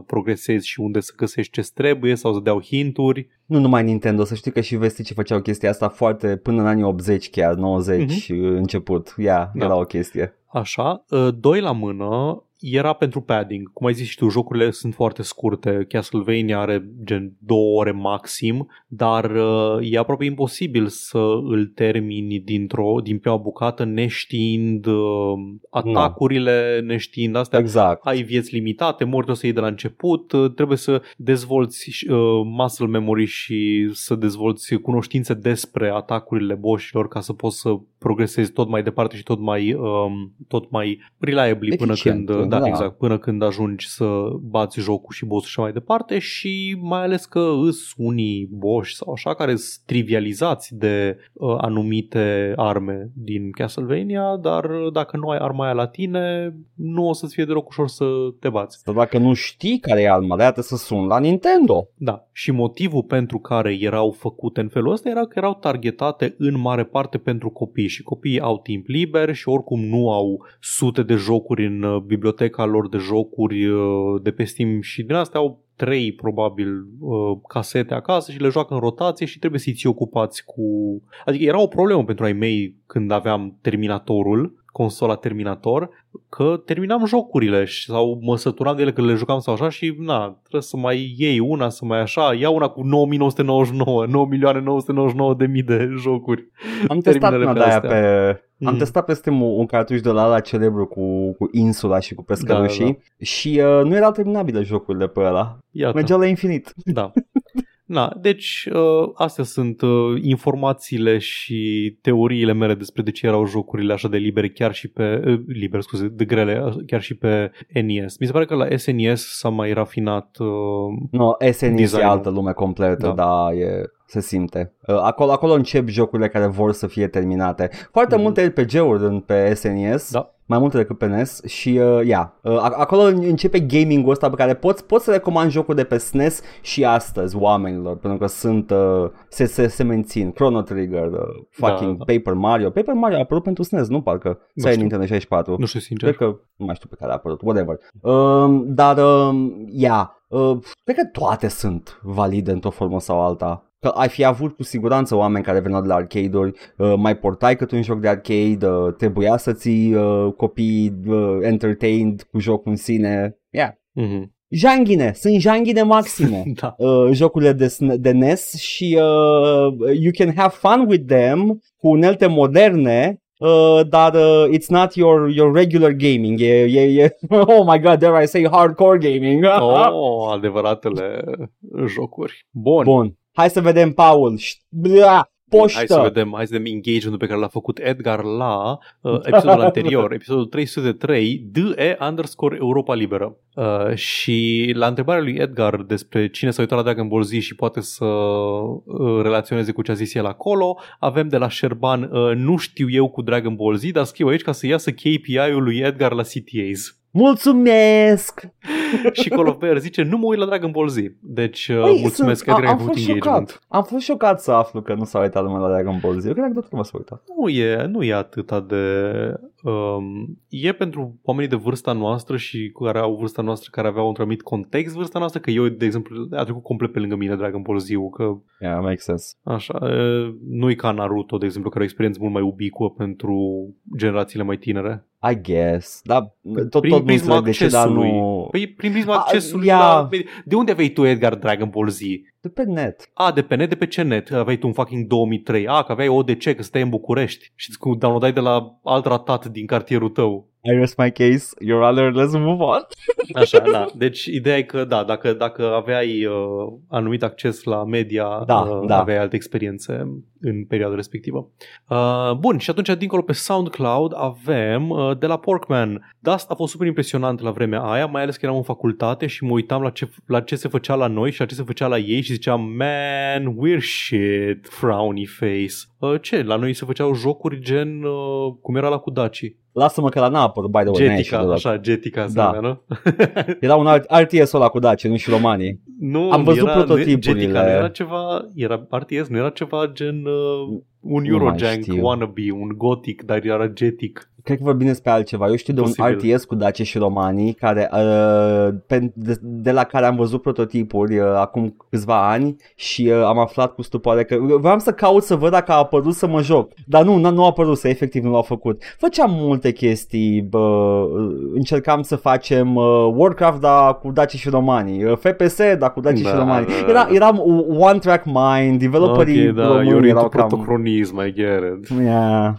progresezi și unde să găsești ce trebuie sau să deau hinturi. Nu numai Nintendo, să știi că și vesticii făceau chestia asta foarte până în anii 80 chiar, 90 început. Ia, Mhm. Da. era o chestie. Așa, uh, doi la mână era pentru padding. Cum ai zis și tu, jocurile sunt foarte scurte. Castlevania are gen două ore maxim, dar uh, e aproape imposibil să îl termini dintr-o, din prima bucată neștiind uh, atacurile, neștiind astea. Exact. Ai vieți limitate, mori o să iei de la început, uh, trebuie să dezvolți uh, muscle memory și să dezvolți cunoștințe despre atacurile boșilor ca să poți să progresezi tot mai departe și tot mai, um, tot mai reliably până Eficient, când, da, da. exact, până când ajungi să bați jocul și boss și așa mai departe și mai ales că îs unii boși sau așa care sunt trivializați de uh, anumite arme din Castlevania, dar uh, dacă nu ai arma aia la tine, nu o să-ți fie deloc ușor să te bați. Dar dacă nu știi care e alma, de să sun la Nintendo. Da, și motivul pentru care erau făcute în felul ăsta era că erau targetate în mare parte pentru copii și copiii au timp liber și oricum nu au sute de jocuri în uh, biblioteca lor de jocuri uh, de pe Steam și din astea au trei probabil uh, casete acasă și le joacă în rotație și trebuie să-i ții ocupați cu... Adică era o problemă pentru ai mei când aveam Terminatorul, consola Terminator, că terminam jocurile și, sau mă săturam de ele când le jucam sau așa și na, trebuie să mai iei una, să mai așa, ia una cu 9999, 9 milioane 999 de mii de jocuri. Am testat Terminele una pe de aia astea. pe... Am Mhm. testat pe Steam un, un cartuș de la la celebru cu, cu insula și cu pescărușii Da, da, și uh, nu erau terminabile jocurile pe ăla. Iată. Mergeau la infinit. Da. Na, deci uh, astea sunt uh, informațiile și teoriile mele despre de ce erau jocurile așa de libere chiar și pe uh, libere, scuze, de grele, uh, chiar și pe NES. Mi se pare că la SNES s-a mai rafinat uh, Nu, SNES e Designul. altă lume completă, Da. da, e, se simte. Uh, Acolo, acolo încep jocurile care vor să fie terminate. Foarte Mhm. multe RPG-uri în, pe SNES, Da. Mai multe decât pe NES și uh, ia, uh, ac- acolo începe gaming-ul ăsta pe care poți, poți să recomand jocul de pe SNES și astăzi oamenilor, pentru că sunt, uh, se, se, se mențin. Chrono Trigger, uh, fucking Da, Paper Mario. Paper Mario a apărut pentru SNES, nu parcă? Nu Să ai știu. Nintendo 64. nu știu sincer. Cred că nu mai știu pe care a apărut, whatever. Um, dar, um, ia, uh, cred că toate sunt valide într-o formă sau alta. Că ai fi avut cu siguranță oameni care veneau de la arcade-uri, uh, mai portai cât un joc de arcade, uh, trebuia să ții uh, copiii uh, entertained cu jocul în sine. Yeah. Mhm. Janghine, sunt janghine maxime. Da. Uh, jocurile de, SN- de NES și uh, you can have fun with them cu unelte moderne Uh, dar uh, it's not your your regular gaming. E, e, e, oh my god, dare I say hardcore gaming. Oh, adevăratele jocuri. Bun. Bun. Hai să vedem, Paul. Ș- bla, poștă. Hai să vedem, hai să vedem engagement pe care l-a făcut Edgar la uh, episodul anterior, episodul 303, DE underscore Europa Liberă. Uh, și la întrebarea lui Edgar despre cine s-a uitat la Dragon Ball Z și poate să uh, relaționeze cu ce a zis el acolo, avem de la Sherban, uh, nu știu eu cu Dragon Ball Z, dar scriu aici ca să iasă KPI-ul lui Edgar la CTAs. Mulțumesc! și Call of Bear zice, nu mă uit la Dragon Ball Z. Deci, uh, Băi, mulțumesc sunt- că a- ai am făcut fost engagement. șocat. Am fost șocat să aflu că nu s-a uitat lumea la Dragon Ball Z. Eu cred că toată lumea s-a uitat. Nu e, nu e atât de... Um, e pentru oamenii de vârsta noastră și care au vârsta noastră, care aveau un anumit context vârsta noastră, că eu, de exemplu, a trecut complet pe lângă mine Dragon Ball Z-ul, că Yeah, makes sense. așa, e, nu-i ca Naruto, de exemplu, care are o experiență mult mai ubicuă pentru generațiile mai tinere. I guess. Dar tot, Prin tot nu prisma înțeleg de ce, dar accesului. nu... Păi prin prisma A, accesului ia. la... De unde aveai tu, Edgar, Dragon Ball Z? De pe net. A, de pe net, de pe ce net? Aveai tu un fucking 2003. A, că aveai ODC, că stai în București și îți downloadai de la alt ratat din cartierul tău. I rest my case. Your honor, let's move on. Așa, da. Deci ideea e că, da, dacă, dacă aveai uh, anumit acces la media, Da, uh, da. aveai alte experiențe în perioada respectivă. Uh, bun, și atunci, dincolo pe SoundCloud, avem uh, de la Porkman. Dust a fost super impresionant la vremea aia, mai ales că eram în facultate și mă uitam la ce, la ce se făcea la noi și la ce se făcea la ei și ziceam, man, we're shit, frowny face. Uh, ce? La noi se făceau jocuri gen uh, cum era la Kudaci. Lasă-mă că la n-a apărut, by the way. n-ai Jetica, ieșit deloc. așa, Jetica se Da. numea, nu? Era un alt, RTS-ul ăla cu Daci, nu și romanii. Nu, Am văzut era, prototipurile. Jetica nu era ceva, era RTS, nu era ceva gen uh, un Nu Eurojank mai știu. wannabe, un Gothic, dar era Jetic. Cred că vorbim despre altceva. Eu știu de un Posibil. RTS cu Daci și romanii care, uh, pe, de, de la care am văzut prototipuri uh, acum câțiva ani și uh, am aflat cu stupoare că vreau să caut să văd dacă a apărut să mă joc. Dar nu, nu a apărut să efectiv nu l-au făcut. Făceam multe chestii, bă, încercam să facem uh, Warcraft dar cu Daci și romanii, uh, FPS dar cu Daci Da, și romanii. da, Era, da. eram one track mind, developerii ok, da, români you're erau into cam... protocronism, I get it. Yeah.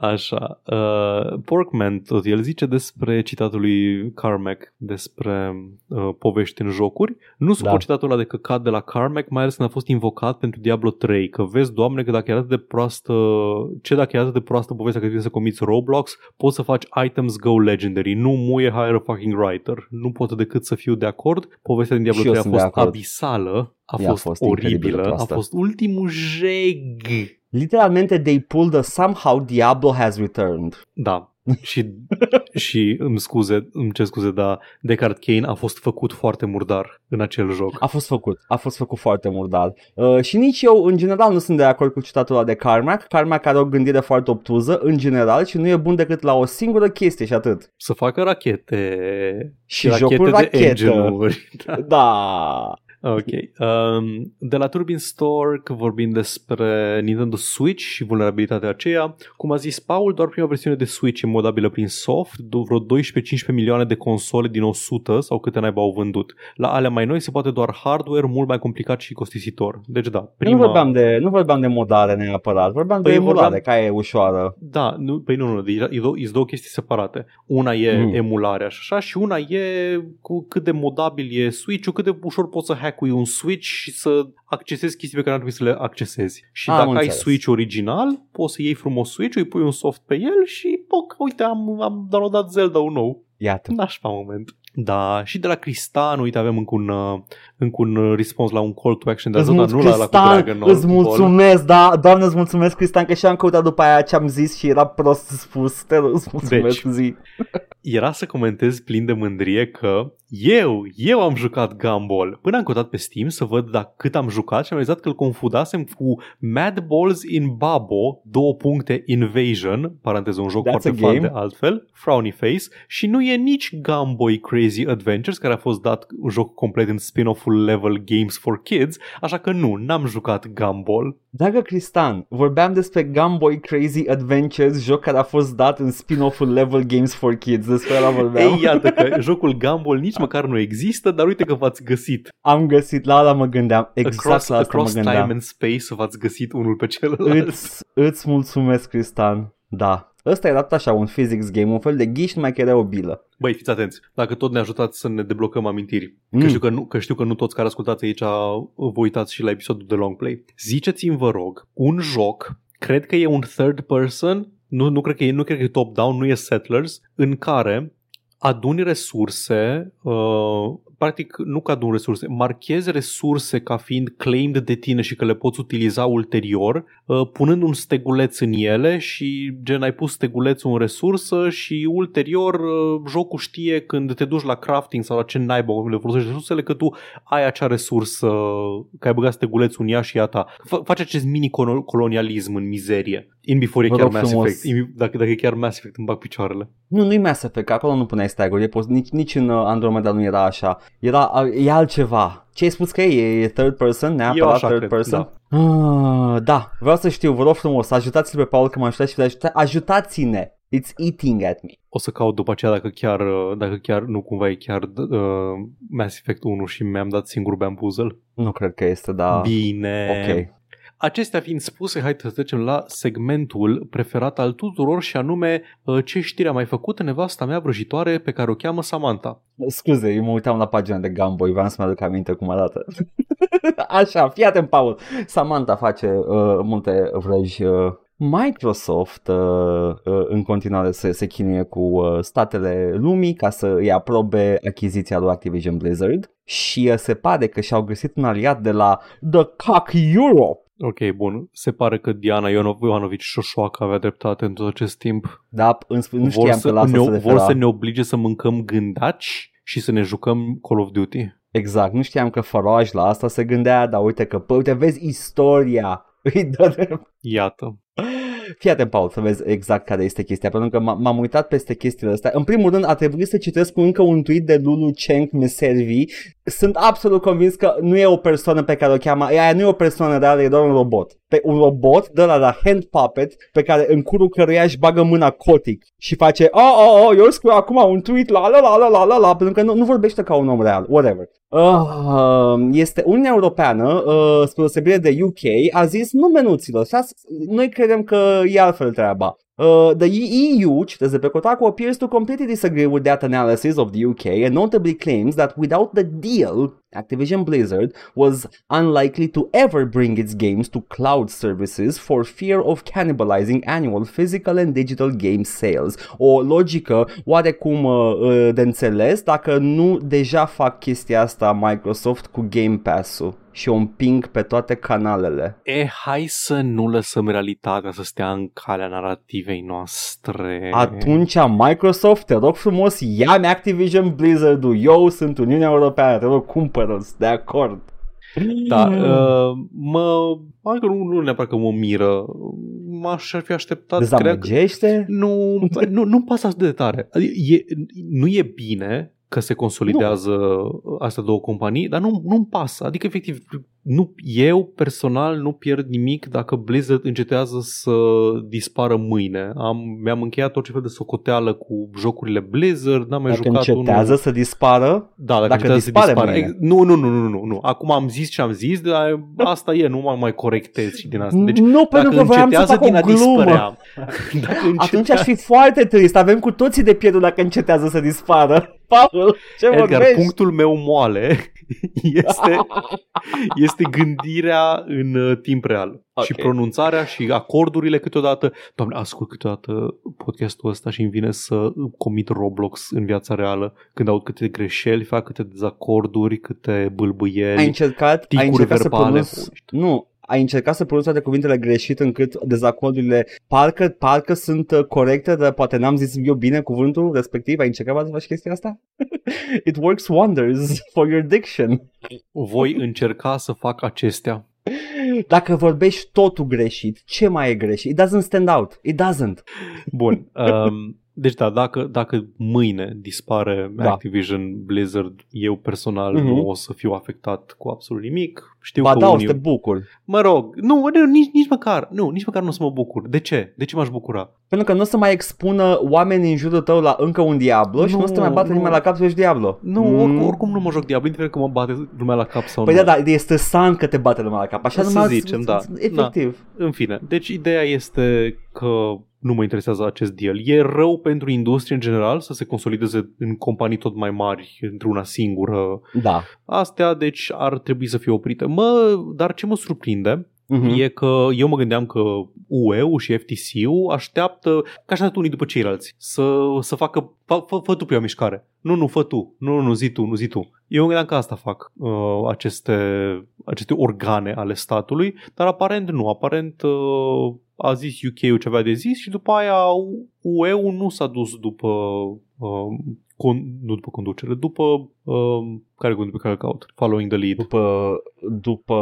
Așa, uh, Porkman tot el zice despre citatul lui Carmack despre uh, povești în jocuri. Nu suport Da. citatul ăla de căcat de la Carmack, mai ales când a fost invocat pentru Diablo 3, că vezi, doamne, că dacă e atât de proastă, ce dacă e atât de proastă povestea că trebuie să comiți Roblox, poți să faci items go legendary, nu muie hire a fucking writer. Nu pot decât să fiu de acord. Povestea din Diablo Și eu 3 a sunt de fost acord. abisală, a Ea a fost, fost incredibil de oribilă, a proastă. fost ultimul jeg. Literalmente they pulled a somehow Diablo has returned. Da. și, și îmi scuze, îmi cer scuze, dar Deckard Kane a fost făcut foarte murdar în acel joc. A fost făcut, a fost făcut foarte murdar. Uh, și nici eu, în general, nu sunt de acord cu citatul ăla de Carmack. Carmack are o gândire foarte obtuză, în general, și nu e bun decât la o singură chestie și atât. Să facă rachete Și rachete jocuri de rachetă. engine-uri. Da. Da. Ok. Um, de la Turbine Store, că vorbim despre Nintendo Switch și vulnerabilitatea aceea, cum a zis Paul, doar prima versiune de Switch e modabilă prin soft, do- vreo 12-15 milioane de console din 100 sau câte naiba au vândut. La alea mai noi se poate doar hardware mult mai complicat și costisitor. Deci da, Prima... prima... Nu, vorbeam de, nu vorbeam de modare neapărat, vorbeam Păi de emulare, vorbeam- ca e ușoară. Da, nu, păi nu, nu, e, e, două, e două chestii separate. Una e Mm. mm. emularea și așa și una e cu cât de modabil e Switch-ul, cât de ușor poți să hack-ui un Switch și să accesezi chestii pe care ar trebui să le accesezi. Și Am dacă înțeles. ai Switch original, poți să iei frumos Switch, îi pui un soft pe el și, poc, uite, am, am downloadat Zelda-ul nou. Iată. Nașpa moment. Da, și de la Cristan, uite, avem încă un, uh, încă un uh, răspuns la un call to action de Îți asta, dar mulțumesc, nu la, la cu Cristian, Dragon îți mulțumesc, da, doamne, îți mulțumesc, Cristian, că și-am căutat după aia ce am zis și era prost spus. Te rog, îți mulțumesc, Deci, zi. era să comentez plin de mândrie că eu, eu am jucat Gumball. Până am căutat pe Steam să văd dacă cât am jucat și am realizat că îl confundasem cu Mad Balls in Babo, două puncte Invasion, paranteză un joc That's foarte a fan game. de altfel, Frowny Face, și nu e nici Gumboy Crazy Adventures, care a fost dat un joc complet în spin-off-ul level Games for Kids, așa că nu, n-am jucat Gumball. Dragă Cristian, vorbeam despre Gunboy Crazy Adventures, joc care a fost dat în spin-off-ul Level Games for Kids, despre ăla vorbeam. Ei, iată că jocul Gumball nici măcar nu există, dar uite că v-ați găsit. Am găsit, la ăla mă gândeam, exact across, la asta mă across time gândeam. and space v-ați găsit unul pe celălalt. Îți, îți mulțumesc, Cristian. Da. Ăsta era tot așa un physics game, un fel de ghiș, numai că era o bilă. Băi, fiți atenți, dacă tot ne ajutați să ne deblocăm amintiri, mm. că, Mm. știu că, nu, că știu că nu toți care ascultați aici vă uitați și la episodul de long play. Ziceți-mi, vă rog, un joc, cred că e un third person, nu, nu, cred, că e, nu cred că e top-down, nu e Settlers, în care aduni resurse, uh, practic nu că aduni resurse, marchezi resurse ca fiind claimed de tine și că le poți utiliza ulterior, uh, punând un steguleț în ele și gen ai pus stegulețul în resursă și ulterior uh, jocul știe când te duci la crafting sau la ce naiba le folosești resursele că tu ai acea resursă, că ai băgat stegulețul în ea și e a ta. F- faci acest mini-colonialism în mizerie. In before e Vă chiar rog Mass frumos. Effect. In- Dacă, dacă e chiar Mass Effect îmi bag picioarele. Nu, nu-i Mass Effect, că acolo nu puneai staguri, e pos- nici, nici în uh, Andromeda nu era așa. Era, e altceva. Ce ai spus că e? E third person? Neapărat așa third cred, person? Da. Ah, da, vreau să știu, vă rog frumos, ajutați-l pe Paul că mă ajutați și vă ajuta, ajutați-ne. It's eating at me. O să caut după aceea dacă chiar, uh, dacă chiar nu cumva e chiar uh, Mass Effect 1 și mi-am dat singur bamboozle. Nu cred că este, da. Bine. Ok. Acestea fiind spuse, hai să trecem la segmentul preferat al tuturor și anume uh, ce știri a mai făcut nevasta mea vrăjitoare pe care o cheamă Samantha. Scuze, eu mă uitam la pagina de Gamboy, vreau să-mi aduc aminte cum arată. Așa, fii atent, Paul. Samantha face uh, multe vrăji. Uh, Microsoft uh, uh, în continuare se, se chinuie cu uh, statele lumii ca să îi aprobe achiziția lui Activision Blizzard și uh, se pare că și-au găsit un aliat de la The Cock Europe. Ok, bun. Se pare că Diana Ionov- Ioanovici Șoșoacă avea dreptate în tot acest timp. Da, în, sfârșit, nu vor știam să, că lasă ne, să vor să ne oblige să mâncăm gândaci și să ne jucăm Call of Duty. Exact, nu știam că Farage la asta se gândea, dar uite că, pă, uite, vezi istoria. Îi dă drept. Iată. Fii atent, Paul, să vezi exact care este chestia, pentru că m- m-am uitat peste chestiile astea. În primul rând, a trebuit să citesc încă un tweet de Lulu Cheng Meservi. Sunt absolut convins că nu e o persoană pe care o cheamă, aia nu e o persoană reală, e doar un robot. Pe un robot de la, la hand puppet pe care în curul căruia își bagă mâna cotic și face oh, oh, oh, eu scriu acum un tweet la la la la la la la pentru că nu, nu vorbește ca un om real, whatever. Uh, este Uniunea Europeană, uh, spre deosebire de UK, a zis nu menuților, stați- noi credem că e altfel treaba. Uh, the EU, citez pe Kotaku, appears to completely disagree with that analysis of the UK and notably claims that without the deal, Activision Blizzard was unlikely to ever bring its games to cloud services for fear of cannibalizing annual physical and digital game sales. O logică oarecum uh, uh, de înțeles dacă nu deja fac chestia asta Microsoft cu Game Pass-ul și o împing pe toate canalele. E, hai să nu lăsăm realitatea să stea în calea narrativei noastre. Atunci Microsoft, te rog frumos, ia-mi Activision Blizzard-ul, eu sunt Uniunea Europeană, te rog cumpără-ți, de acord. Da, uh, mă... Hai că nu, nu neapărat că mă miră. M-aș ar fi așteptat, cred că... Dezamăgește? Nu, nu, nu pasă atât de tare. Adică E, nu e bine că se consolidează nu. astea două companii, dar nu, nu-mi pasă. Adică, efectiv, nu, eu personal nu pierd nimic dacă Blizzard încetează să dispară mâine. Am, mi-am încheiat orice fel de socoteală cu jocurile Blizzard, n-am mai Dacă jucat încetează unul... să dispară, Da, dacă, dacă încetează dispare să dispară. mâine. Ex- Nu, nu, nu, nu, nu, nu. Acum am zis ce am zis, dar asta e, nu mă mai corectez și din asta. Deci, nu, pentru dacă că voiam să încetează fac din o a glumă. dispărea. Dacă Atunci aș fi foarte trist, avem cu toții de pierdut dacă încetează să dispară. Paul, ce Edgar, vorbești? punctul meu moale este, este gândirea în uh, timp real Ok. și pronunțarea și acordurile câteodată. Doamne, ascult câteodată podcastul ăsta și îmi vine să comit Roblox în viața reală când aud câte greșeli, fac câte dezacorduri, câte bâlbâieli, Ai încercat, ai ticuri încercat să verbale. pronunți... Nu, ai încercat să pronunți toate cuvintele greșit încât dezacordurile parcă, parcă sunt uh, corecte, dar poate n-am zis eu bine cuvântul respectiv. Ai încercat să faci chestia asta? It works wonders for your diction. Voi încerca să fac acestea. Dacă vorbești totul greșit, ce mai e greșit? It doesn't stand out. It doesn't. Bun. Um, deci da, dacă, dacă mâine dispare Da. Activision Blizzard, eu personal Mhm. nu o să fiu afectat cu absolut nimic. Știu Ba că da, o să unii... te bucur. Mă rog, nu, nu nici, nici măcar, nu, nici măcar nu o să mă bucur. De ce? De ce m-aș bucura? Pentru că nu o să mai expună oamenii în jurul tău la încă un Diablo și Nu, nu o să te mai bată nu. nimeni la cap să joci Diablo. Nu, Mm. oricum, oricum nu mă joc Diablo, indiferent că mă bate lumea la cap sau Păi nu. da, da, e stresant că te bate lumea la cap. Așa Să numai zicem, da. Efectiv. În fine, deci ideea este că nu mă interesează acest deal. E rău pentru industrie în general să se consolideze în companii tot mai mari într-una singură. Da. Astea, deci, ar trebui să fie oprite. Mă, dar ce mă surprinde Mhm. e că eu mă gândeam că UE-ul și FTC-ul așteaptă, ca așa unii după ceilalți, să, să facă, fă, fă, fă tu prima mișcare. Nu, nu, fă tu. Nu, nu, nu, zi tu, nu zi tu. Eu mă gândeam că asta fac uh, aceste, aceste organe ale statului, dar aparent nu. Aparent uh, a zis UK-ul ce avea de zis și după aia UE-ul nu s-a dus după uh, con, nu după conducere, după uh, care cuvânt pe care îl caut? Following the lead. După, după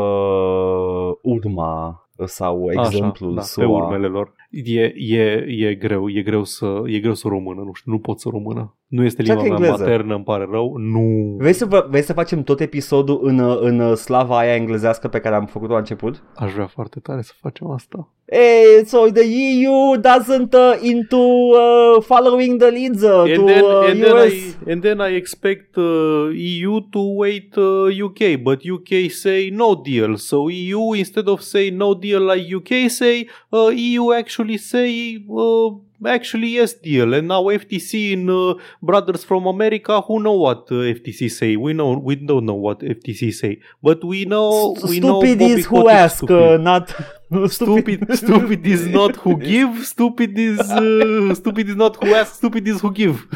urma sau exemplul da, SUA. pe urmele lor. E, e, e greu, e greu să e greu să română, nu știu, nu pot să română. Nu este Cea limba că mea engleză. maternă, îmi pare rău. Nu. Vrei să, vă, vrei să facem tot episodul în, în slava aia englezească pe care am făcut-o la început? Aș vrea foarte tare să facem asta. Hey, so the EU doesn't uh, into uh, following the leads uh, to And then, uh, and, then US. I, and then I expect uh, EU to wait uh, UK, but UK say no deal. So EU, instead of say no deal like UK say, uh, EU actually say uh, actually yes deal. And now FTC in uh, Brothers from America, who know what uh, FTC say? We know we don't know what FTC say, but we know St- we know stupid is who ask, stupid. uh, not Stupid, stupid is not who give. Stupid is uh, stupid is not who ask. Stupid is who give.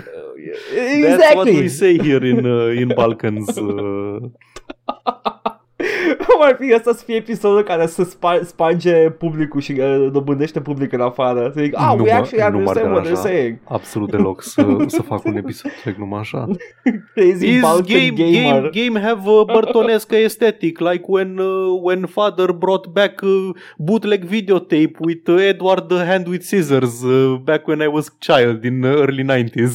That's what we say here in uh, in Balkans. Uh, Cum ar fi asta să fie episodul care să spar- sparge publicul și uh, dobândește public în afară? Să zic, ah, Nu we mă- actually nu m-ar understand what they're deranja. saying. absolut deloc să, să fac un episod trec numai așa. Crazy Is Balkan game, gamer. game, game have a Bartonesca aesthetic like when uh, when father brought back uh, bootleg videotape with uh, Edward the Hand with Scissors uh, back when I was child in uh, early 90s.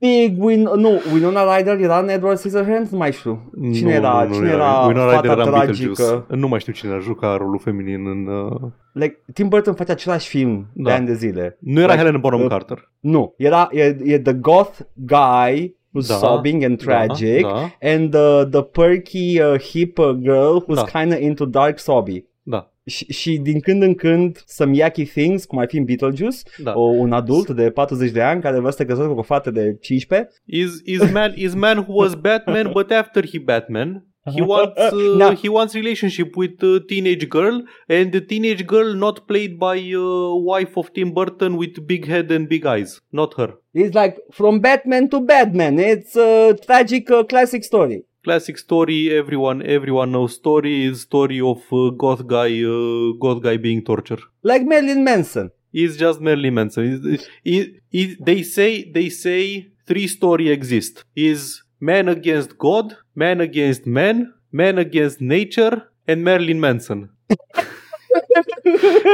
Big Win... Nu, Winona Ryder era în Edward Scissorhands? Nu mai știu. Cine Nu, era, nu, nu cine era, Winona Ryder fata era în tragică? Beetlejuice. Nu mai știu cine a jucat rolul feminin în... Uh... Like, Tim Burton face același film de Da. ani de zile. Nu era Like, Helena Bonham uh, Carter. Nu, era, e, e the goth guy who's Da, sobbing and tragic Da, da, and the, the perky uh, hip uh, girl who's Da. kinda into dark sobby. da, Și, și din când în când some yucky things, cum ar fi în Beetlejuice, da. o, un adult de 40 de ani care vrea să te căsătorească cu o fată de 15. Is is man is man who was Batman, but after he Batman, he wants uh, No. he wants relationship with uh, teenage girl, and the teenage girl not played by uh, wife of Tim Burton with big head and big eyes, not her. It's like from Batman to Batman. It's a tragic uh, classic story. Classic story, everyone everyone knows story is story of uh, goth guy uh, goth guy being tortured. Like Marilyn Manson. It's just Marilyn Manson. They say they say three story exist. Is man against God, man against man, man against nature, and Marilyn Manson.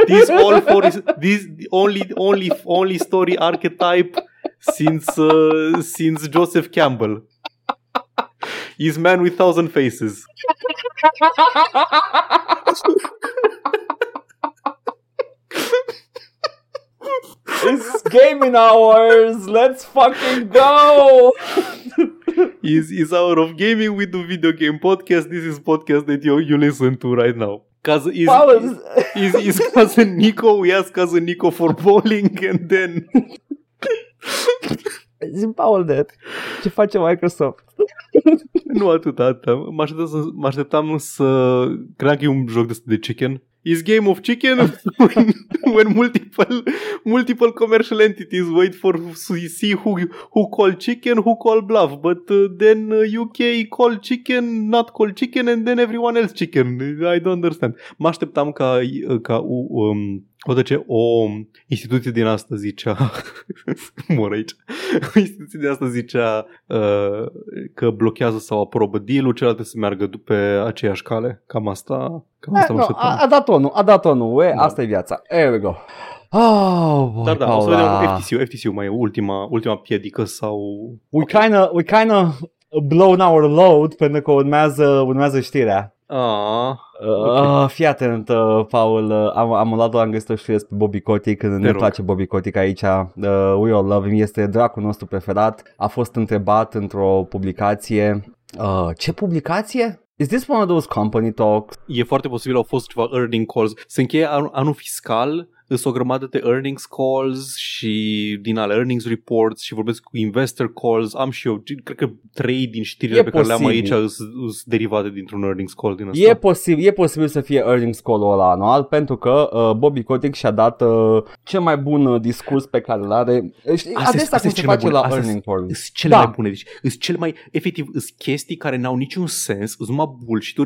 these all four is this only only only story archetype since uh, since Joseph Campbell. Is man with thousand faces. It's gaming hours. Let's fucking go. is is hour of gaming we do video game podcast. This is podcast that you you listen to right now. Cause is Paul, is is cousin Nico. We ask cousin Nico for bowling, and then zi Paul de ce face Microsoft? nu atât, atât. Mă așteptam să, mă așteptam să credeam că e un joc de, de chicken. Is game of chicken when, when multiple multiple commercial entities wait for to see who who call chicken, who call bluff, but uh, then uh, UK call chicken, not call chicken, and then everyone else chicken. I don't understand. Mă așteptam ca ca um, odată ce o instituție din asta zicea mor aici o instituție din asta zicea uh, că blochează sau aprobă deal-ul, celelalte să meargă pe aceeași cale. Cam asta, cam asta mă no, așteptam. a, a dat onul, a dat onul, e, Da. asta e viața. Here we go. Oh, boy, Dar da, o să Paula. vedem FTC-ul, FTC-ul mai e ultima, ultima piedică sau... We kinda, we kinda blown our load pentru că urmează, urmează știrea. Ah, Uh, fii atent, uh, Paul, uh, am, am luat o am găsit o știre despre Bobby Kotick, ne rog. place Bobby Kotick aici, uh, we all love him, este dracul nostru preferat, a fost întrebat într-o publicație, uh, ce publicație? Is this one of those company talks? E foarte posibil au fost ceva earning calls. Se încheie anul, anul fiscal sunt o grămadă de earnings calls și din ale earnings reports și vorbesc cu investor calls. Am și eu, cred că trei din știrile E pe care le am posibil. aici sunt derivate dintr-un earnings call din asta. E posibil, e posibil să fie earnings call-ul ăla anual pentru că uh, Bobby Kotick și-a dat uh, cel mai bun uh, discurs pe care îl are. Știi, Astea- adesea astea cum sunt se cele mai face bune. la Astea earning call. Sunt cele Da. mai bune, deci sunt cele mai, efectiv, sunt chestii care n-au niciun sens, sunt numai bullshit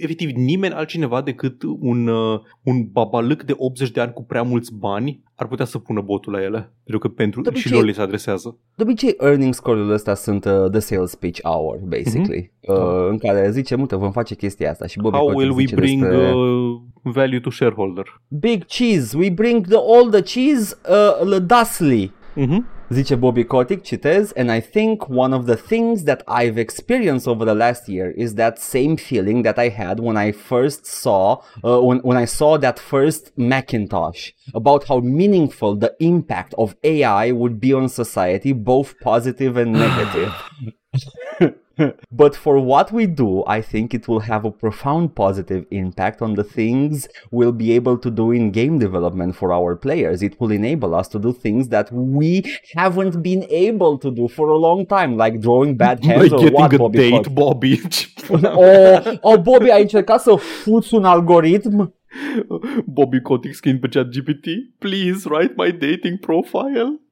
efectiv nimeni altcineva decât un, uh, un babalâc de 80 de ani cu prea mulți bani ar putea să pună botul la ele, pentru că pentru De și obicei- lor li se adresează. De obicei, earnings call-urile astea sunt uh, the sales pitch hour, basically, uh, în care zice, uite, vom face chestia asta și Bobby How Kotick will we zice bring despre... uh, value to shareholder? Big cheese, we bring the, all the cheese uh, lădasly. Mhm. Zice Bobby Kotick, citez, and I think one of the things that I've experienced over the last year is that same feeling that I had when I first saw, uh, when, when I saw that first Macintosh, about how meaningful the impact of AI would be on society, both positive and negative. but for what we do, I think it will have a profound positive impact on the things we'll be able to do in game development for our players. It will enable us to do things that we haven't been able to do for a long time, like drawing bad By heads or getting what, a Bobby date? Bobby. Oh, oh, Bobby, ai încercat să fuți un algoritm? Bobby Kotick skin pe chat GPT. Please write my dating profile.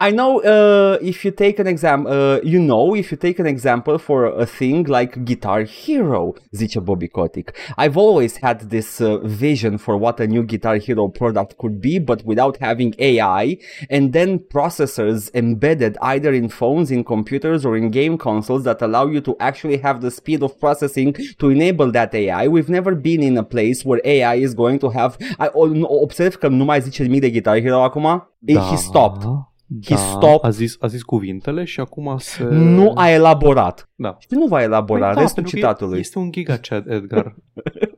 I know uh, if you take an example, uh, you know, if you take an example for a thing like Guitar Hero, zice Bobby Kotick. I've always had this uh, vision for what a new Guitar Hero product could be, but without having AI and then processors embedded either in phones, in computers, or in game consoles that allow you to actually have the speed of processing to enable that AI. We've never been in a place where AI is going to have. I o- observ că nu mai zice nimic de Guitar Hero acum. He stopped. He stopped. A zis, a zis cuvintele și acum se... Nu a elaborat. Da. Și nu va elabora Păi restul pentru că citatului. Este un giga chat, Edgar.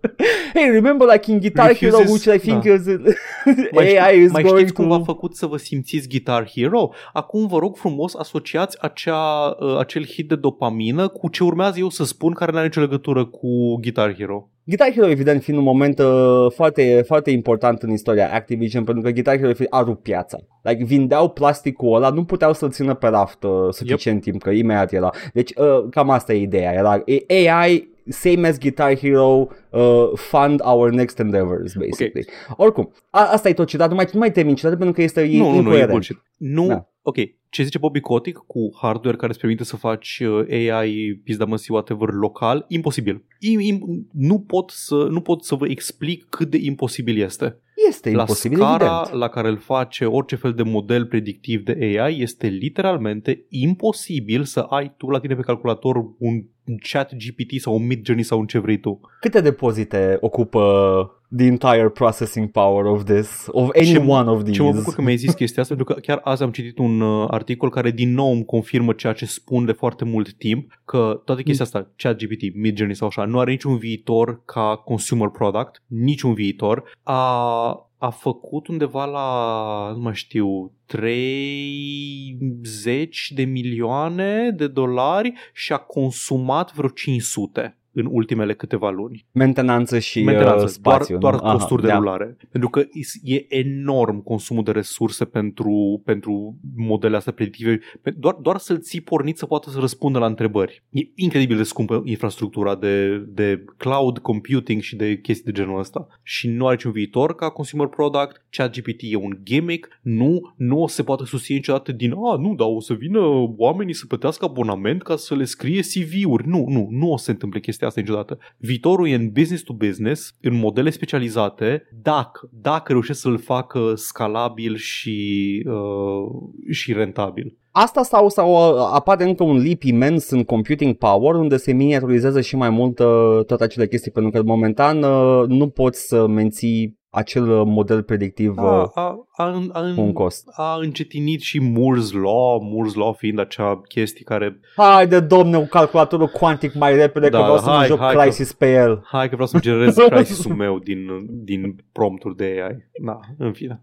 Hey, remember like in Guitar Refuses- Hero, which I think da. is Mai, AI ști, is mai going știți cum to... v-a făcut să vă simțiți Guitar Hero? Acum vă rog frumos asociați acea, uh, acel hit de dopamină cu ce urmează eu să spun care nu are nicio legătură cu Guitar Hero. Guitar Hero, evident, fiind un moment uh, foarte, foarte important în istoria Activision, pentru că Guitar Hero a rupt piața. Like, vindeau plasticul ăla, nu puteau să-l țină pe raft uh, suficient timp, că imediat era. Deci, uh, cam asta e ideea. Era AI, same as Guitar Hero, uh, fund our next endeavors, basically. Oricum, a- asta e tot citat, nu mai, nu mai termin citatul pentru că este e nu, nu, nu, e incoerent. bullshit. Nu, Da. ok, ce zice Bobby Kotick cu hardware care îți permite să faci uh, AI, pizda măsii, whatever, local, imposibil. Im, im, nu, pot să, nu pot să vă explic cât de imposibil este. Este la imposibil, scara evident. la care îl face orice fel de model predictiv de AI este literalmente imposibil să ai tu la tine pe calculator un chat GPT sau un Mid Journey sau un ce vrei tu. Câte depozite ocupă the entire processing power of this, of any Ce- one of these? Ce mă bucur că mi-ai zis chestia asta, pentru că chiar azi am citit un uh, articol care din nou îmi confirmă ceea ce spun de foarte mult timp, că toată chestia asta, ChatGPT, Midjourney sau așa, nu are niciun viitor ca consumer product, niciun viitor. A, a făcut undeva la, nu mai știu, 30 de milioane de dolari și a consumat vreo 500 în ultimele câteva luni. Mentenanță și Mentenanță, uh, spațiu. doar, nu? doar costuri de da. rulare. Pentru că is- e enorm consumul de resurse pentru, pentru modele astea predictive. Pe- Doar, doar să-l ții pornit să poată să răspundă la întrebări. E incredibil de scumpă infrastructura de, de cloud computing și de chestii de genul ăsta. Și nu are niciun viitor ca consumer product. ChatGPT e un gimmick. Nu, nu o să se poate susține niciodată din a, nu, dar o să vină oamenii să plătească abonament ca să le scrie CV-uri. Nu, nu, nu o să se întâmple chestia asta niciodată. Viitorul e în business to business, în modele specializate, dacă, dacă reușesc să-l facă scalabil și, uh, și rentabil. Asta sau, sau uh, apare încă un leap imens în computing power unde se miniaturizează și mai mult uh, toate acele chestii pentru că momentan uh, nu poți să menții acel uh, model predictiv uh, A, a, a, a, cu un cost. a încetinit și Moore's Law, Moore's Law fiind acea chestie care Haide, domne, un calculatorul cuantic mai repede, Da, că vreau da, să mă hai, joc hai că- Crisis pe el. hai că vreau să-mi generez crisis-ul meu din, din prompturi de AI. Da, în fine.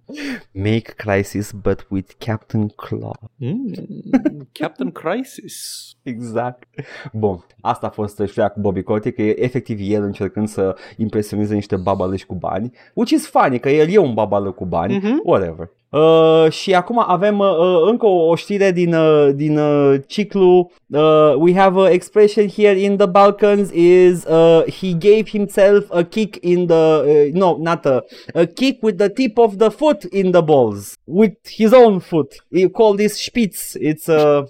Make Crisis, but with Captain Claw. Mm, Captain Crisis. Exact. Bun, asta a fost știrea cu Bobby Kotick, că e efectiv el încercând să impresioneze niște babalăși cu bani, which is funny, că el e un babală cu bani, Mhm. Whatever. Uh, și acum avem uh, uh, încă o, o știre din, uh, din uh, ciclu. Uh, we have a expression here in the Balkans is uh, he gave himself a kick in the uh, no not a, a kick with the tip of the foot in the balls with his own foot. You call this spitz. It's uh,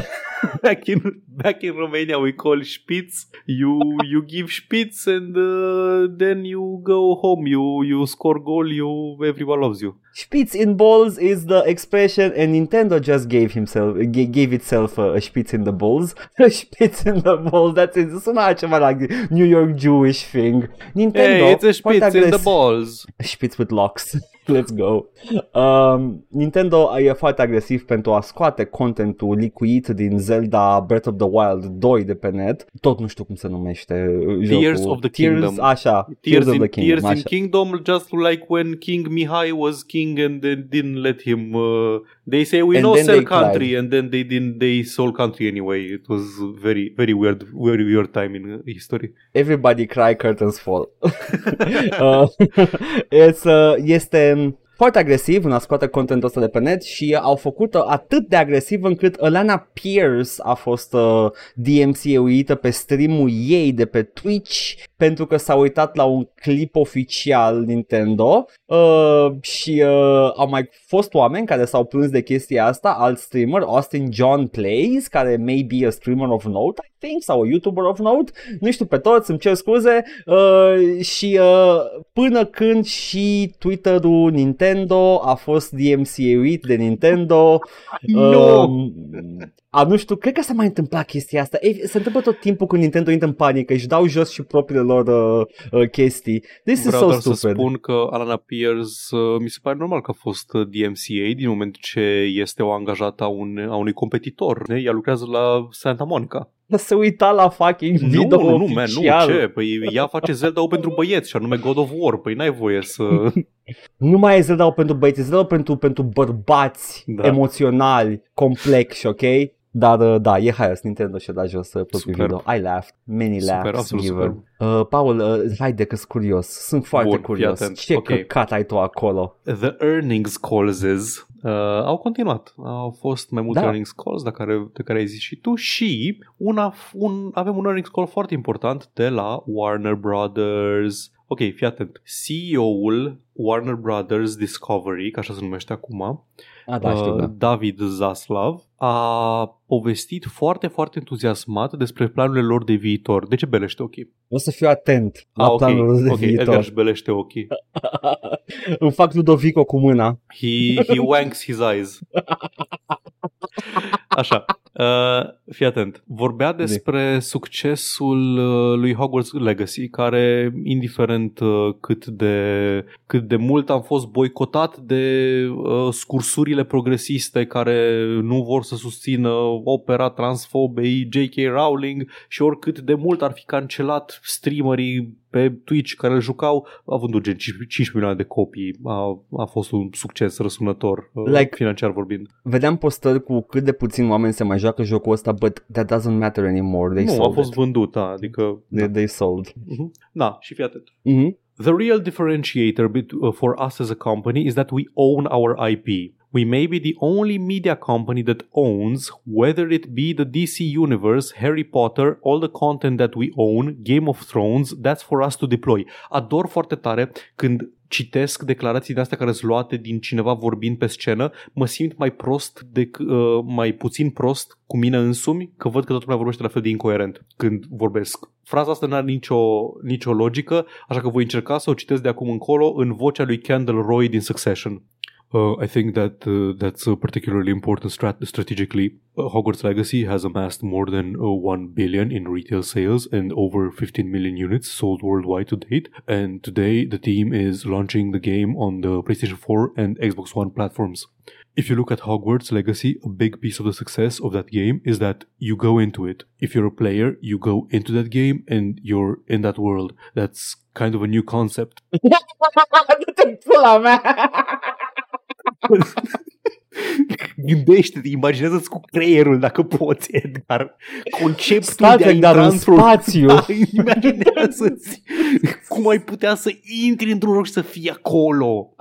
back in back in Romania we call spitz. You you give spitz and uh, then you go home. You you score goal. You everyone loves you. Spitz in balls is the expression, and Nintendo just gave himself g- gave itself a, a spitz in the balls. A spitz in the balls. That's it. Sună ceva like New York Jewish thing. Nintendo. Hey, it's a spitz in the balls. Spitz with locks. Let's go. Um, Nintendo e foarte agresiv pentru a scoate contentul licuit din Zelda Breath of the Wild 2 de pe net. Tot nu știu cum se numește uh, jocul. Tears of the Tears, Kingdom. Așa. Tears, of in, the Kingdom. Tears in așa. Kingdom, just like when King Mihai was king and they didn't let him. Uh, they say we And know then sell they country, cried. and then they didn't. They sold country anyway. It was very, very weird, very weird time in uh, history. Everybody cry, curtains fall. uh, it's, uh, este foarte agresiv în a scoate contentul ăsta de pe net și au făcut atât de agresiv încât Alana Pierce a fost uh, DMCA-uită pe streamul ei de pe Twitch pentru că s-a uitat la un clip oficial Nintendo uh, și uh, au mai fost oameni care s-au plâns de chestia asta, alt streamer, Austin John Plays, care may be a streamer of note, I think, sau a YouTuber of note, nu știu pe toți, îmi cer scuze, uh, și uh, până când și Twitter-ul Nintendo a fost DMCA-uit de Nintendo, No! um, a, nu știu, cred că s-a mai întâmplat chestia asta. Ei, se întâmplă tot timpul când Nintendo intră în panică, își dau jos și propriile lor uh, uh, chestii. This Vreau is doar so să stupid. spun că Alana Pierce uh, mi se pare normal că a fost uh, DMCA din moment ce este o angajată a, un, a unui competitor. ne? Ea lucrează la Santa Monica. Se uita la fucking video nu, nu, nu, man, nu, oficial. ce? Păi ea face Zelda pentru băieți și anume God of War. Păi n-ai voie să... Nu mai e Zelda pentru băieți, e Zelda pentru, pentru bărbați Da. emoționali, complexi, ok? Dar uh, da, e haios, Nintendo și-a dat jos uh, propriul Superb. video. I laughed, many Super, laughs absolut given. Uh, Paul, uh, haide că sunt curios, sunt foarte Bun, fii curios. atent. Ce Ok. căcat ai tu acolo? The earnings calls uh, au continuat. Au fost mai multe Da. earnings calls de care, de care ai zis și tu și una, un, avem un earnings call foarte important de la Warner Brothers. Ok, fii atent. CEO-ul Warner Brothers Discovery, că așa se numește acum, Ah, da, știu, uh, da. David Zaslav, a povestit foarte, foarte entuziasmat despre planurile lor de viitor. De ce belește ochii? O să fiu atent la Ah, ok, planul de ok, Edgar viitor. își belește ochii. Îmi fac Ludovico cu mâna. He, he wanks his eyes. Așa. Uh, fii atent. Vorbea despre succesul uh, lui Hogwarts Legacy, care, indiferent uh, cât de, cât de mult am fost boicotat de uh, scursurile progresiste care nu vor să susțină opera transfobei J.K. Rowling și oricât de mult ar fi cancelat streamerii pe Twitch care îl jucau, a vândut gen 5 milioane de copii. A, a fost un succes răsunător, uh, Like- financiar vorbind. Vedeam postări cu cât de puțin oameni se mai joacă jocul ăsta, but that doesn't matter anymore. They nu, sold a fost it. vândut, da, adică... They, they sold. Mhm. Da, și fii atent. Mhm. The real differentiator bet- uh, for us as a company is that we own our IP. We may be the only media company that owns, whether it be the DC Universe, Harry Potter, all the content that we own, Game of Thrones, that's for us to deploy. Ador foarte tare când citesc declarații de astea care sunt luate din cineva vorbind pe scenă, mă simt mai prost, de, uh, mai puțin prost cu mine însumi, că văd că toată lumea vorbește la fel de incoerent când vorbesc. Fraza asta nu are nicio, nicio logică, așa că voi încerca să o citesc de acum încolo în vocea lui Kendall Roy din Succession. Uh, I think that uh, that's uh, particularly important strat- strategically. Uh, Hogwarts Legacy has amassed more than uh, 1 billion in retail sales and over 15 million units sold worldwide to date. And today, the team is launching the game on the PlayStation 4 and Xbox One platforms. If you look at Hogwarts Legacy, a big piece of the success of that game is that you go into it. If you're a player, you go into that game and you're in that world. That's kind of a new concept. Du-te pula mea! Gândește-te, imaginează-ți cu creierul dacă poți, Edgar. Conceptul Star de a Trek, dar intra în într-un... spațiu. Da, imaginează-ți cum ai putea să intri într-un loc și să fii acolo.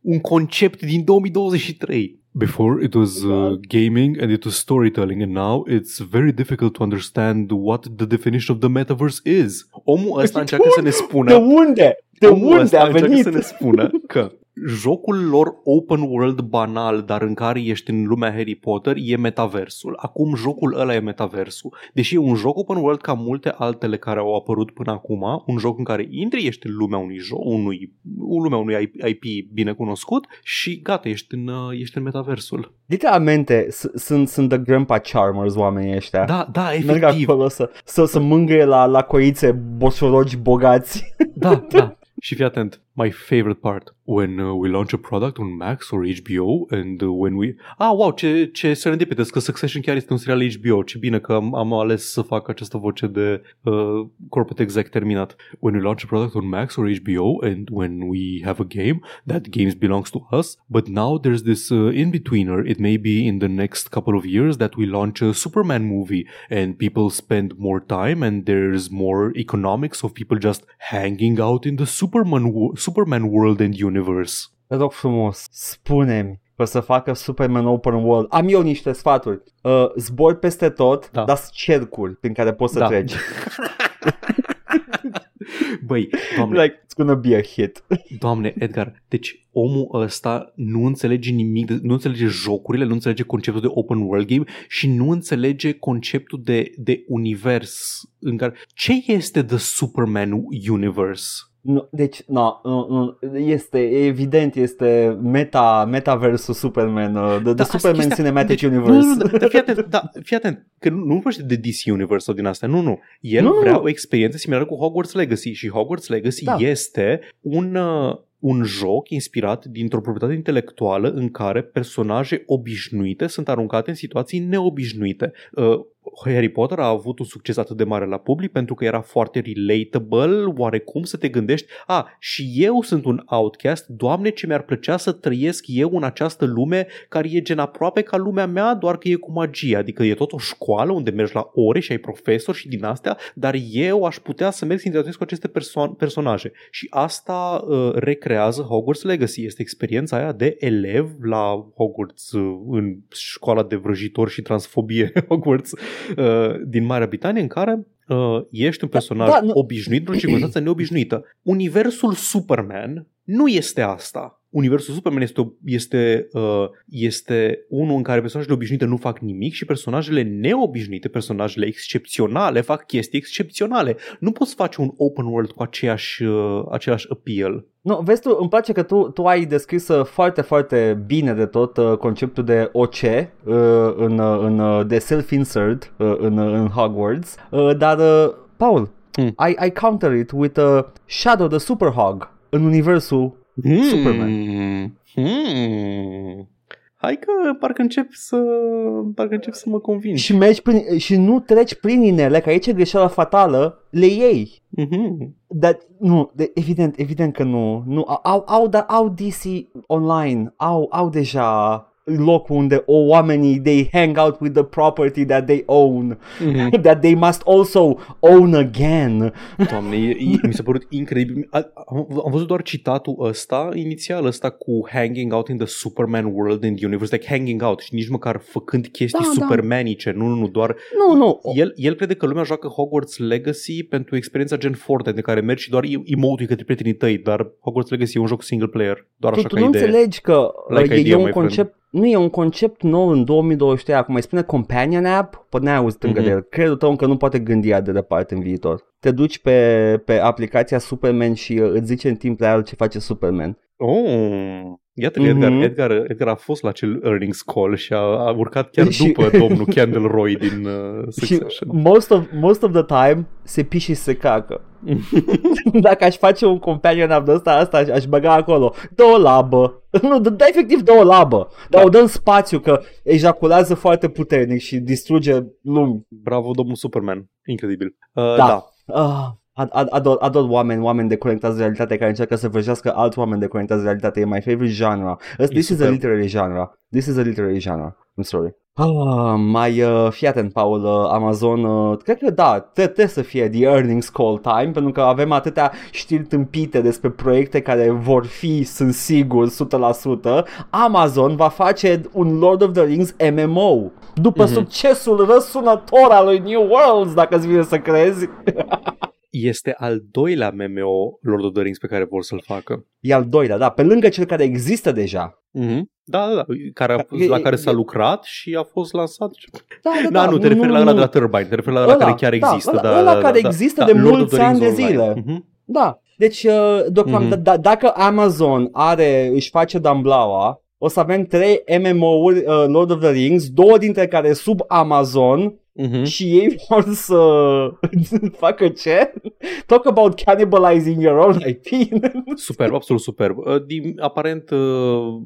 Un concept din 2023. Before it was uh, gaming and it was storytelling and now it's very difficult to understand what the definition of the metaverse is. Omul ăsta încearcă să ne spună De unde? De Omul unde ăsta a încearcă venit? să ne spună că jocul lor open world banal, dar în care ești în lumea Harry Potter, e metaversul. Acum jocul ăla e metaversul. Deși e un joc open world ca multe altele care au apărut până acum, un joc în care intri, ești în lumea unui joc, unui, în lumea unui IP bine cunoscut și gata, ești în, uh, ești în metaversul. Literalmente, s- sunt, sunt the grandpa charmers oamenii ăștia. Da, da, Merg efectiv. acolo să, să, să mângâie la, la coițe boșorogi bogați. Da, da. Și fii atent, my favorite part, when uh, we launch a product on Max or HBO and uh, when we... Ah, wow, ce, ce serendipitous, că Succession chiar este un serial HBO, ce bine că am, am ales să fac această voce de uh, corporate exec terminat. When we launch a product on Max or HBO and when we have a game, that game belongs to us, but now there's this uh, in-betweener, it may be in the next couple of years that we launch a Superman movie and people spend more time and there's more economics of people just hanging out in the Superman, wo- Superman world and universe. Te rog frumos, spune-mi că o să facă Superman Open World. Am eu niște sfaturi. Uh, zbor peste tot, Da. dar cercuri prin care poți să Da. treci. Băi, doamne, like, it's gonna be a hit. doamne, Edgar, deci omul ăsta nu înțelege nimic, de- nu înțelege jocurile, nu înțelege conceptul de open world game și nu înțelege conceptul de, de univers în care... Ce este The Superman Universe? Nu, deci, nu, nu, nu, este evident, este meta, metaversul Superman, uh, the, the Da, asta Superman chestia- Cinematic deci, Universe. Nu, nu, nu, dar fii atent, da, fii atent, că nu, nu vorbește de DC Universe sau din asta, nu, nu. El Nu, nu, vrea nu. o experiență similară cu Hogwarts Legacy și Hogwarts Legacy Da. este un, uh, un joc inspirat dintr-o proprietate intelectuală în care personaje obișnuite sunt aruncate în situații neobișnuite. Uh, Harry Potter a avut un succes atât de mare la public pentru că era foarte relatable, oarecum să te gândești, a, și eu sunt un outcast, doamne ce mi-ar plăcea să trăiesc eu în această lume care e gen aproape ca lumea mea, doar că e cu magie, adică e tot o școală unde mergi la ore și ai profesori și din astea, dar eu aș putea să merg să interacționez cu aceste perso- personaje. Și asta uh, recrează Hogwarts Legacy, este experiența aia de elev la Hogwarts uh, în școala de vrăjitori și transfobie Hogwarts. uh, din Marea Britanie în care uh, ești un personaj da, nu- obișnuit într-o circunstanță neobișnuită. Universul Superman nu este asta. Universul Superman este, o- este, uh, este unul în care personajele obișnuite nu fac nimic și personajele neobișnuite, personajele excepționale fac chestii excepționale. Nu poți face un open world cu aceeași, uh, același appeal. Nu, vezi tu, îmi place că tu, tu ai descris uh, foarte, foarte bine de tot uh, conceptul de OC uh, în, uh, în, uh, de self-insert uh, în, uh, în Hogwarts, uh, dar, uh, Paul, Hmm. I, I counter it with uh, Shadow the Super Hog în universul Superman. Hmm. Hai că parcă încep să parcă încep să mă convingi. și mergi prin, și nu treci prin inele, că aici e greșeala fatală, le iei. Mhm. Dar nu, de, evident, evident că nu. nu au, au, dar au DC online, au, au deja locul unde o oamenii they hang out with the property that they own, Mhm. that they must also own again. Doamne, e, e, mi s-a părut incredibil. A, am, am văzut doar citatul ăsta, inițial ăsta cu hanging out in the Superman world and universe, like hanging out și nici măcar făcând chestii Da, da. supermanice, nu, nu, nu, doar Nu, nu. el, el crede că lumea joacă Hogwarts Legacy pentru experiența gen Fortnite, de care mergi și doar emote către prietenii tăi, dar Hogwarts Legacy e un joc single player, doar Tu, așa tu ca nu idee. înțelegi că Like uh, e, idea, e un my concept nu e un concept nou în 2023 acum, îi spune companion app, păi n-ai auzit încă Mhm. de el. Credul tău încă nu poate gândi atât de departe în viitor. Te duci pe, pe aplicația Superman și uh, îți zice în timp real ce face Superman. Oh. Iată că Edgar, Mhm. Edgar, Edgar a fost la acel earnings call și a, a urcat chiar Și- după domnul Candle Roy din uh, Și Succession. most of, most of the time se pi și se cacă. Dacă aș face un companion of ăsta, asta aș, aș băga acolo. Dă o labă. Nu, dă, dă efectiv dă o labă. Dar Da. o dă în spațiu că ejaculează foarte puternic și distruge lumi. Bravo, domnul Superman. Incredibil. Uh, Da. da. Ah, ad- ad- ador, ador oameni, oameni deconectați de realitate care încearcă să vrăjească alți oameni deconectați de realitate. E my favorite genre. This is a superb. literary genre. This is a literary genre. I'm sorry. Ah, mai uh, fii atent, Paul, uh, Amazon, uh, cred că da, tre- trebuie să fie the earnings call time, pentru că avem atâtea știri tâmpite despre proiecte care vor fi, sunt sigur, 100%. Amazon va face un Lord of the Rings MMO, după Mhm. succesul răsunător al lui New Worlds, dacă îți vine să crezi. Este al doilea MMO Lord of the Rings pe care vor să-l facă. E al doilea, da, pe lângă cel care există deja. Mm-hmm. Da, da, da. Care a, E- la care e- s-a lucrat și a fost lansat. Da, da, Da, nu, te referi la ăla de la Turbine, te referi la ăla Ăla, care chiar da, există. ăla- da, ăla da, care da, există da, de Lord of mulți the Rings ani de Online. zile. Mhm. Da, deci uh, deocamdată, Mhm. da, dacă Amazon are, își face damblaua, o să avem trei MMO-uri uh, Lord of the Rings, două dintre care sub Amazon Mhm. și ei vor să facă ce? Talk about cannibalizing your own IP. Superb, absolut superb. Uh, Din, aparent, uh,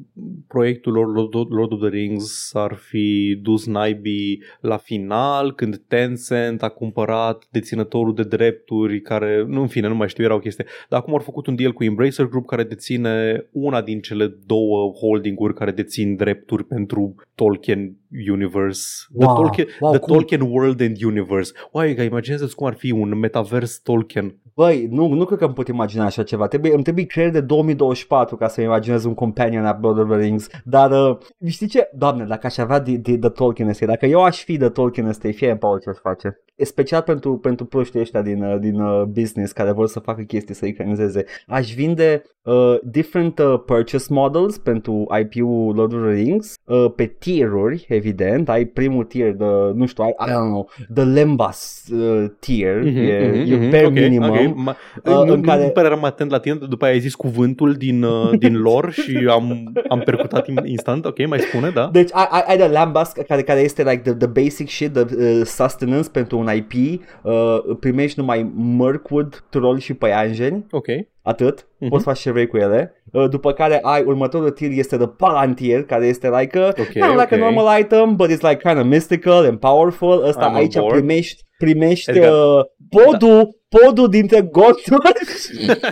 proiectul Lord, Lord of the Rings ar fi dus naibii la final, când Tencent a cumpărat deținătorul de drepturi, care, nu, în fine, nu mai știu, era o chestie. Dar acum au făcut un deal cu Embracer Group, care deține una din cele două holdinguri care dețin drepturi pentru Tolkien Universe. The Wow, Tolkien, wow, the cum? Tolkien World and Universe. Oai, că imaginează-ți cum ar fi un metavers Tolkien. Băi, nu, nu cred că îmi pot imagina așa ceva. Trebuie, îmi trebuie creier de 2024 ca să imaginez un companion at Lord of the Rings. Dar, uh, știi ce? Doamne, dacă aș avea de, de, de Tolkien Estate, dacă eu aș fi de Tolkien Estate, fie Paul ce aș face. E special pentru, pentru proștii ăștia din, uh, din uh, business care vor să facă chestii, să ecranizeze. Aș vinde uh, different uh, purchase models pentru IP-ul Lord of the Rings uh, pe tier-uri, evident. Ai primul tier de, nu știu, ai, I don't know, the Lembas uh, tier, Mhm, e, mhm, e mhm, bare ok, minimum. ok. Ma- Uh, nu, în nu care- prea eram atent la tine, după aia ai zis cuvântul din, uh, din lor și am, am percutat in- instant. Ok, mai spune, da? Deci ai, ai, ai de Lambas care, care este like the, the basic shit, the uh, sustenance pentru un IP, uh, primești numai Mirkwood, troll și păianjeni, Ok. Atât, Mhm. poți face și cu ele. Uh, după care ai următorul tier este the Palantir, care este like a, Ok, kind of like ok. a normal item, but it's like kind of mystical and powerful. Ăsta I'm on aici board. primești, primești Edgar. uh, podul, podul dintre goturi.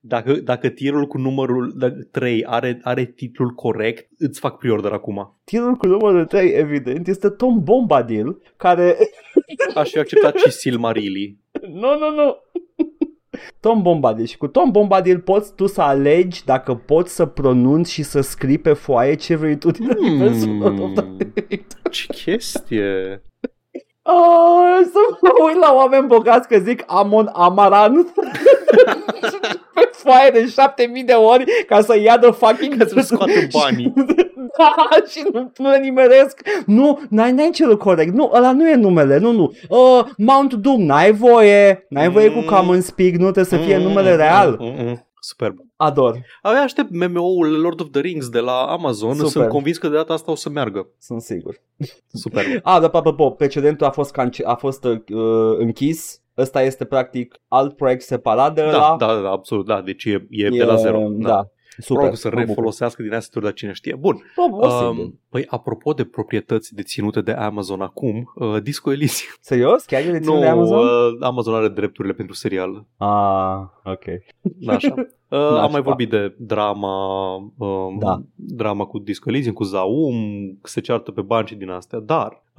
Dacă, dacă tirul cu numărul 3 are, are titlul corect, îți fac pre-order acum. Tirul cu numărul 3, evident, este Tom Bombadil, care Aș fi acceptat și Silmarilli. Nu, nu, nu. Tom Bombadil și cu Tom Bombadil poți tu să alegi dacă poți să pronunți și să scrii pe foaie ce vrei tu din universul Lord of the Rings. Ce chestie! Oh, să mă uit la oameni bogați că zic Amon Amaran pe foaie de 7000 de ori ca să ia de fucking Ca să scoată banii. Da, și nu, nu le nimeresc. Nu, n-ai, n-ai cerut corect. Nu, ăla nu e numele, nu, nu. Uh, Mount Doom, n-ai voie. N-ai voie cu Mm. Common Speak, nu trebuie să fie Mm, numele mm, real. mm, mm. Superb. Ador, Abia aștept MMO-ul Lord of the Rings de la Amazon. Super. Sunt convins că de data asta o să meargă. sunt sigur. Superb. A, dar apropo, precedentul a fost, cance- a fost uh, închis. Ăsta este practic alt proiect separat de Da, ăla. da, da, absolut, da. Deci e, e, de la zero. Da. Super. Probabil să mă bucur. refolosească din asseturi, dar cine știe. Bun. Posibil. Um, păi, apropo de proprietăți deținute de Amazon acum, uh, Disco Elysium. Serios? Chiar e deținut Nu, de Amazon? Uh, Amazon are drepturile pentru serial. Ah, ok. Da, așa. Uh, Da, am mai da. vorbit de drama, um, Da. drama cu Disco Elysium, cu Zaum, se ceartă pe bani și din astea, dar um,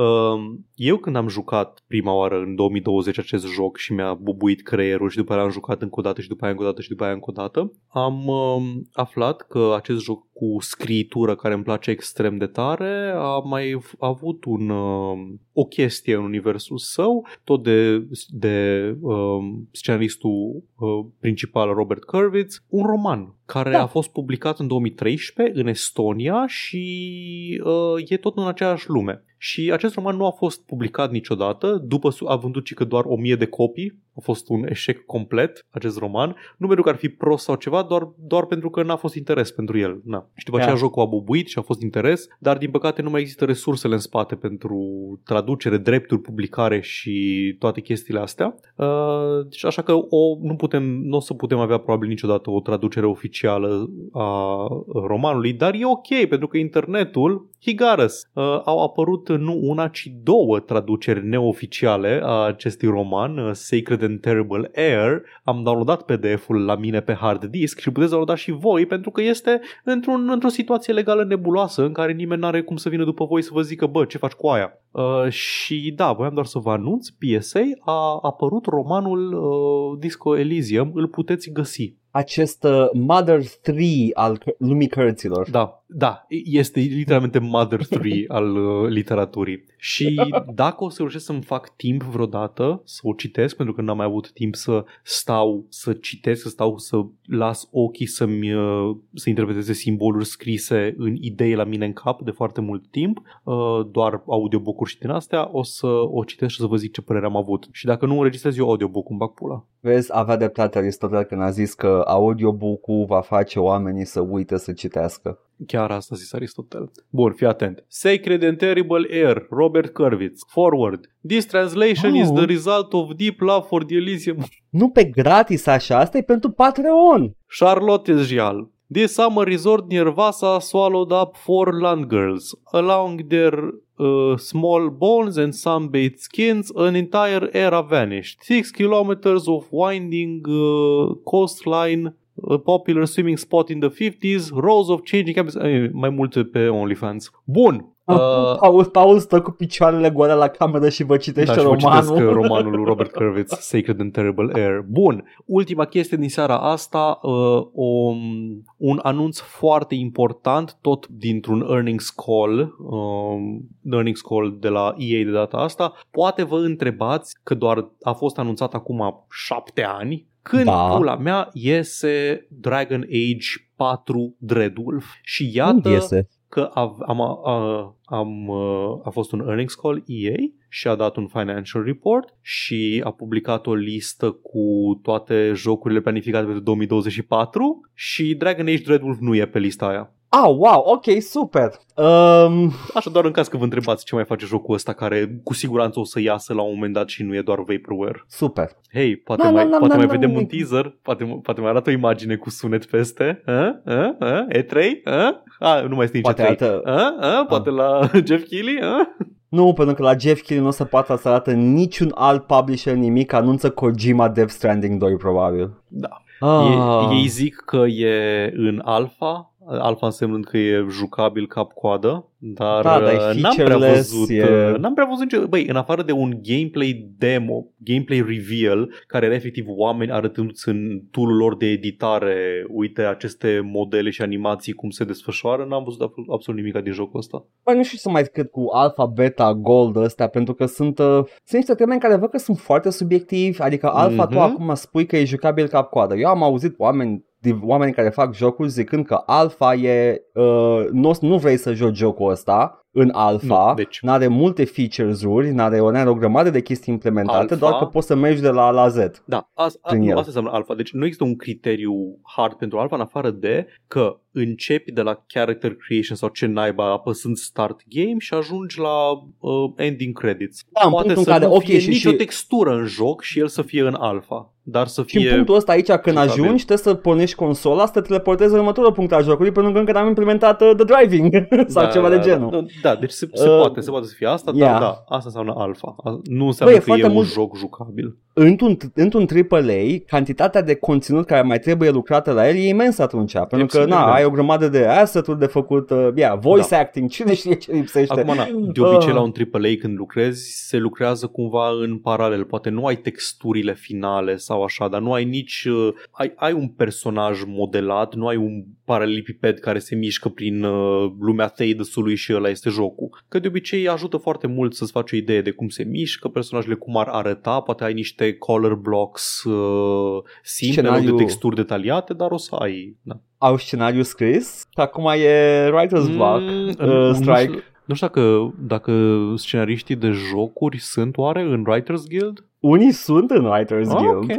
eu când am jucat prima oară în 2020 acest joc și mi-a bubuit creierul și după aia l-am jucat încă o dată și după aia încă o dată și după aia încă o dată, am um, aflat că acest joc cu scriitură care îmi place extrem de tare a mai f- avut un, um, o chestie în universul său, tot de, de um, scenaristul uh, principal Robert Kurwitz, un roman care Da. a fost publicat în 2013 în Estonia și uh, e tot în aceeași lume. Și acest roman nu a fost publicat niciodată, după su- a vândut ci că doar 1000 de copii, a fost un eșec complet acest roman, nu pentru că ar fi prost sau ceva, doar, doar pentru că n-a fost interes pentru el. Na. Și după aceea Da. jocul a bubuit și a fost interes, dar din păcate nu mai există resursele în spate pentru traducere, drepturi, publicare și toate chestiile astea. Uh, și așa că o, nu putem, nu o să putem avea probabil niciodată o traducere oficială a romanului, dar e ok pentru că internetul, he got us. Uh, au apărut nu una, ci două traduceri neoficiale a acestui roman, uh, Sacred and Terrible Air. Am downloadat PDF-ul la mine pe hard disk și puteți downloada și voi pentru că este într-un, într-o situație legală nebuloasă în care nimeni n-are cum să vină după voi să vă zică, bă, ce faci cu aia? Uh, și da, voiam doar să vă anunț, PSA a apărut romanul uh, Disco Elysium, îl puteți găsi. Acest uh, Mother 3 al c- lumii cărților. Da, da, este literalmente Mother 3 al uh, literaturii. Și dacă o să reușesc să-mi fac timp vreodată să o citesc, pentru că n-am mai avut timp să stau să citesc, să stau să las ochii să-mi uh, să interpreteze simboluri scrise în idei la mine în cap de foarte mult timp, uh, doar audiobook-uri și din astea, o să o citesc și o să vă zic ce părere am avut. Și dacă nu înregistrez eu audiobook, îmi bag pula. Vezi, avea dreptate Aristotel când a zis că audiobook-ul va face oamenii să uite să citească. Chiar asta a zis Aristotel. Bun, fii atent. Sacred and Terrible Air, Robert Kurwitz. Forward. This translation Oh. is the result of deep love for the Elysium. Nu pe gratis așa, asta e pentru Patreon. Charlotte Esgial. This summer resort near Vasa swallowed up four land girls. Along their uh, small bones and sunbathed skins, an entire era vanished. Six kilometers of winding uh, coastline, a popular swimming spot in the 50s, rows of changing cabins, eh, mai multe pe OnlyFans. Bun. Uh, Paul, Paul stă cu picioarele goale la cameră și vă citește da, și vă romanul. citesc uh, romanul lui Robert Kurwitz, Sacred and Terrible Air. Bun, ultima chestie din seara asta, uh, o, un anunț foarte important, tot dintr-un earnings call, um, earnings call de la EA de data asta. Poate vă întrebați că doar a fost anunțat acum șapte ani, când Da. pula mea iese Dragon Age 4 Dreadwolf și Când iată iese? Că a, am, a, am, uh, a fost un earnings call EA și a dat un financial report și a publicat o listă cu toate jocurile planificate pentru 2024 și Dragon Age Dreadwolf nu e pe lista aia. Ah, wow, ok, super. Um, Așa doar în caz că vă întrebați ce mai face jocul ăsta care cu siguranță o să iasă la un moment dat și nu e doar vaporware. super. Hei, poate Da, mai, da, da, poate da, mai da, vedem da. un teaser, poate, poate mai arată o imagine cu sunet peste. A? A? A? E3? A? A, nu mai este nici Poate E3. arată- A? A? Poate la Jeff Keighley? A? Nu, pentru că la Jeff Keighley nu o să poată să arată niciun alt publisher nimic, anunță Kojima Death Stranding 2 probabil. Da. Ah. E, ei zic că e în alfa, alfa însemnând că e jucabil cap-coadă, dar, Da, dar e uh, n-am prea featureless, văzut, e- uh, n-am prea văzut nicio, băi, în afară de un gameplay demo, gameplay reveal, care era efectiv oameni arătându-ți în tool lor de editare, uite aceste modele și animații cum se desfășoară, n-am văzut absolut, absolut nimic din jocul ăsta. Bă, nu știu să mai cred cu alpha, beta, gold ăstea, pentru că sunt, uh, sunt niște termeni care văd că sunt foarte subiectivi, adică alpha Mhm. tu acum spui că e jucabil cap-coadă. Eu am auzit oameni de oameni care fac jocuri zicând că alfa e uh, nu, nu vrei să joci jocul ăsta în alfa, Nu, deci- n-are multe features-uri, n-are, n-are o grămadă de chestii implementate, Alpha- doar că poți să mergi de la A la Z. Da, asta, a, Prin nu, el. asta înseamnă alfa. Deci nu există un criteriu hard pentru alfa în afară de că începi de la character creation sau ce naiba apăsând start game și ajungi la uh, ending credits. Da, în Poate punctul să în care, nu ok, fie și- nicio și- textură în joc și el să fie în alfa, dar să Și în fie... punctul ăsta aici, când jucabil. ajungi, trebuie să pornești consola, să te teleportezi în următorul punct al jocului, pentru că încă n-am implementat uh, the driving sau ceva da, de genul. Da, da, deci se, se Uh, poate, se poate să fie asta, yeah. dar da, asta înseamnă alfa. A- Nu înseamnă Băi, e că e foarte un mult- joc jucabil. Într-un, într-un AAA, cantitatea de conținut care mai trebuie lucrată la el e imensă atunci, pentru că Absolut, na, da. ai o grămadă de asset-uri de făcut, uh, yeah, voice Da. acting, cine știe ce lipsește. Acum, na, de obicei Ah. la un AAA când lucrezi, se lucrează cumva în paralel. Poate nu ai texturile finale sau așa, dar nu ai nici... Uh, ai, ai un personaj modelat, nu ai un paralelipiped care se mișcă prin uh, lumea Theidus-ului și ăla este jocul. Că de obicei ajută foarte mult să-ți faci o idee de cum se mișcă personajele, cum ar arăta, poate ai niște color blocks uh, simple, în loc Scenariu- de texturi detaliate, dar o să ai... Da. Au scenariu scris, și acum e writer's block, Mm, uh, nu strike. știu- Nu știu dacă, dacă scenariștii de jocuri sunt oare în Writers Guild? Unii sunt în Writers Guild. Ok.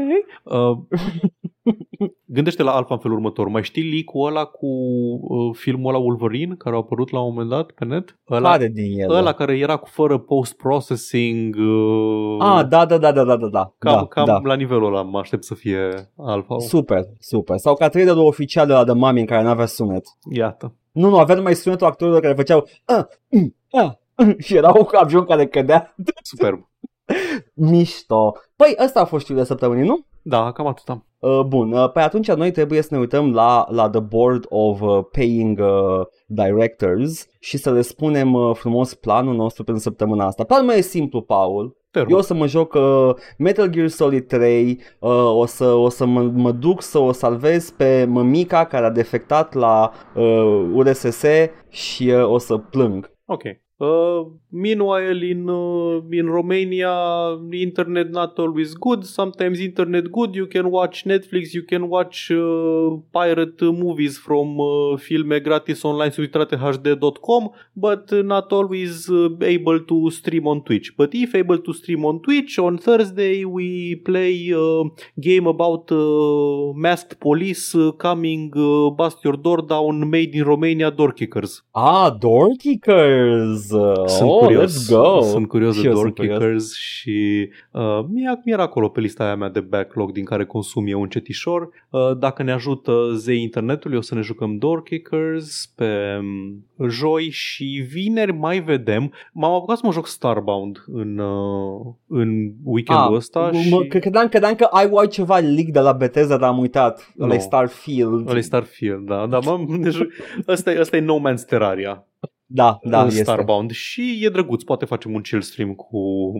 Uh, gândește la Alpha în felul următor. Mai știi leak-ul ăla cu uh, filmul ăla Wolverine care a apărut la un moment dat pe net? Ăla, Care din ele? ăla care era cu fără post-processing. Uh, Ah, da, da, da, da, da, da, da. cam, da, cam da. la nivelul ăla mă aștept să fie Alpha. Super, super. Sau ca trailerul oficial de la The Mummy în care n-avea sunet. Iată. Nu, nu, avea numai sunetul actorilor care făceau ah, mm, ah, mm, și era un avion care cădea. Superb. Mișto. Păi ăsta a fost știrile săptămânii, nu? Da, cam atâta. Uh, bun, uh, păi atunci noi trebuie să ne uităm la, la The Board of uh, Paying uh, Directors și să le spunem uh, frumos planul nostru pentru săptămâna asta. Planul meu e simplu, Paul. Te rog. Eu o să mă joc uh, Metal Gear Solid 3, uh, o să, o să mă, mă duc să o salvez pe mămica care a defectat la uh, URSS și uh, o să plâng. Ok. Uh, meanwhile, in, uh, in Romania, internet not always good. Sometimes internet good. You can watch Netflix, you can watch uh, pirate movies from uh, filme gratis online subtitrate hd.com, but not always uh, able to stream on Twitch. But if able to stream on Twitch, on Thursday we play uh, game about uh, masked police uh, coming uh, bust your door down made in Romania door kickers. Ah, Door Kickers! Uh, Sunt oh, curios, let's go! sunt curios Și de eu Door sunt curios. Kickers și uh, mie mi era acolo pe lista aia mea de backlog din care consum eu încetișor. Uh, dacă ne ajută zei internetului, o să ne jucăm Door Kickers pe um, joi și vineri mai vedem. M-am apucat să mă joc Starbound în, uh, în weekendul ăsta Ah, mă, și... că credeam, credeam că ai luat ceva leak de la Bethesda, dar am uitat. Nu. Ăla e Starfield. Ăla e Starfield, da, da, mă, ne juc- ăsta, e, ăsta e No Man's Terraria. Da, da, în este. Starbound și e drăguț, poate facem un chill stream cu,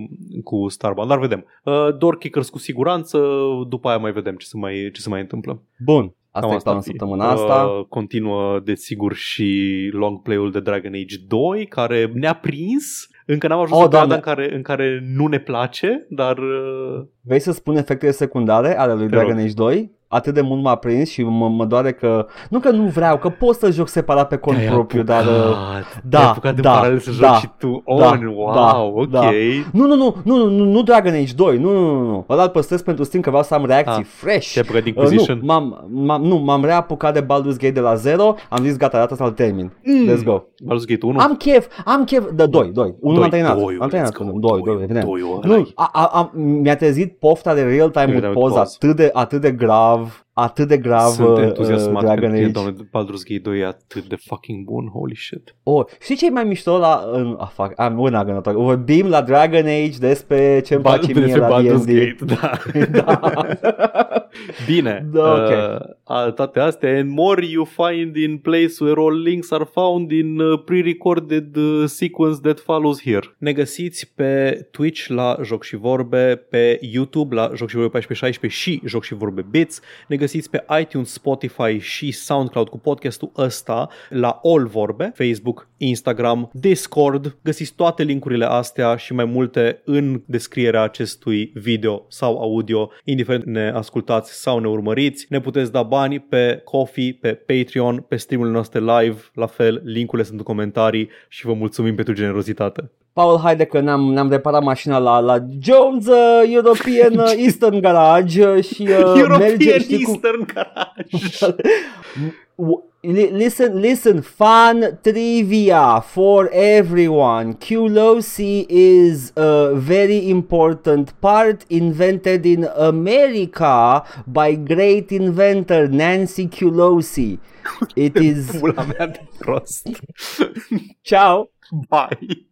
cu Starbound, dar vedem. Uh, Door Kickers cu siguranță, după aia mai vedem ce se mai, ce se mai întâmplă. Bun, asta Cam e planul ar fi. săptămâna asta. Uh, continuă, desigur, și long play-ul de Dragon Age 2, care ne-a prins. Încă n-am ajuns Oh, în perioada Doamne. în care, în care nu ne place, dar uh, Vrei să spun efectele secundare ale lui Te Dragon rog. Age 2? Atât de mult m-a prins și mă, mă doare că... Nu că nu vreau, că pot să joc separat pe cont te-ai propriu, dar... uh, apucat, da, te-ai apucat da, în paralel să da, joci și tu on, da, wow, da, ok. da. Nu, nu, nu, nu, nu, nu Dragon Age 2, nu, nu, nu, nu. Ăla îl păstrez pentru Steam că vreau să am reacții Ah, fresh. Te-ai apucat din Uh, nu, Inquisition? m-am, m-am, nu, m-am reapucat de Baldur's Gate de la zero, am zis gata, data să-l termin. Mm. Let's go. Baldur's Gate 1? Am chef, am chef, de 2, 2, unul Doi, am terminat, doiul, am terminat, let's go, 2, 2, doiul, evident. doiul ăla Nu, a, a, a, mi-a trezit pofta de real-time Real-time with pause pause. atât de, atât de grav, atât de grav Sunt uh, entuziasmat Dragon pentru că, Age. doamne, Baldur's Gate 2 e atât de fucking bun, holy shit. Oh, știi ce e mai mișto la... În, ah, fuck, am una gândătoare. Vorbim la Dragon Age despre ce-mi place mie la Baldur's D&D. Gate, da. da. Bine, Da, ok. uh, toate astea and more you find in place where all links are found in uh, pre-recorded uh, sequence that follows here. Ne găsiți pe Twitch la Joc și Vorbe, pe YouTube la Joc și Vorbe 1416 și Joc și Vorbe Bits. Ne găsiți pe iTunes, Spotify și SoundCloud cu podcastul ăsta la All Vorbe, Facebook, Instagram, Discord. Găsiți toate linkurile astea și mai multe în descrierea acestui video sau audio, indiferent ne ascultați sau ne urmăriți. Ne puteți da bani pe Coffee, pe Patreon, pe streamurile noastre live, la fel, linkurile sunt în comentarii și vă mulțumim pentru generozitate. Paul, haide că ne-am, ne-am reparat mașina la, la Jones uh, European uh, Eastern Garage uh, și uh, European merge, știi, cu, Eastern Garage. W- li- Listen, listen, fun trivia for everyone. Qlosi is a very important part invented in America by great inventor Nancy Qlosi. It is Pula mea de prost. ciao. Bye.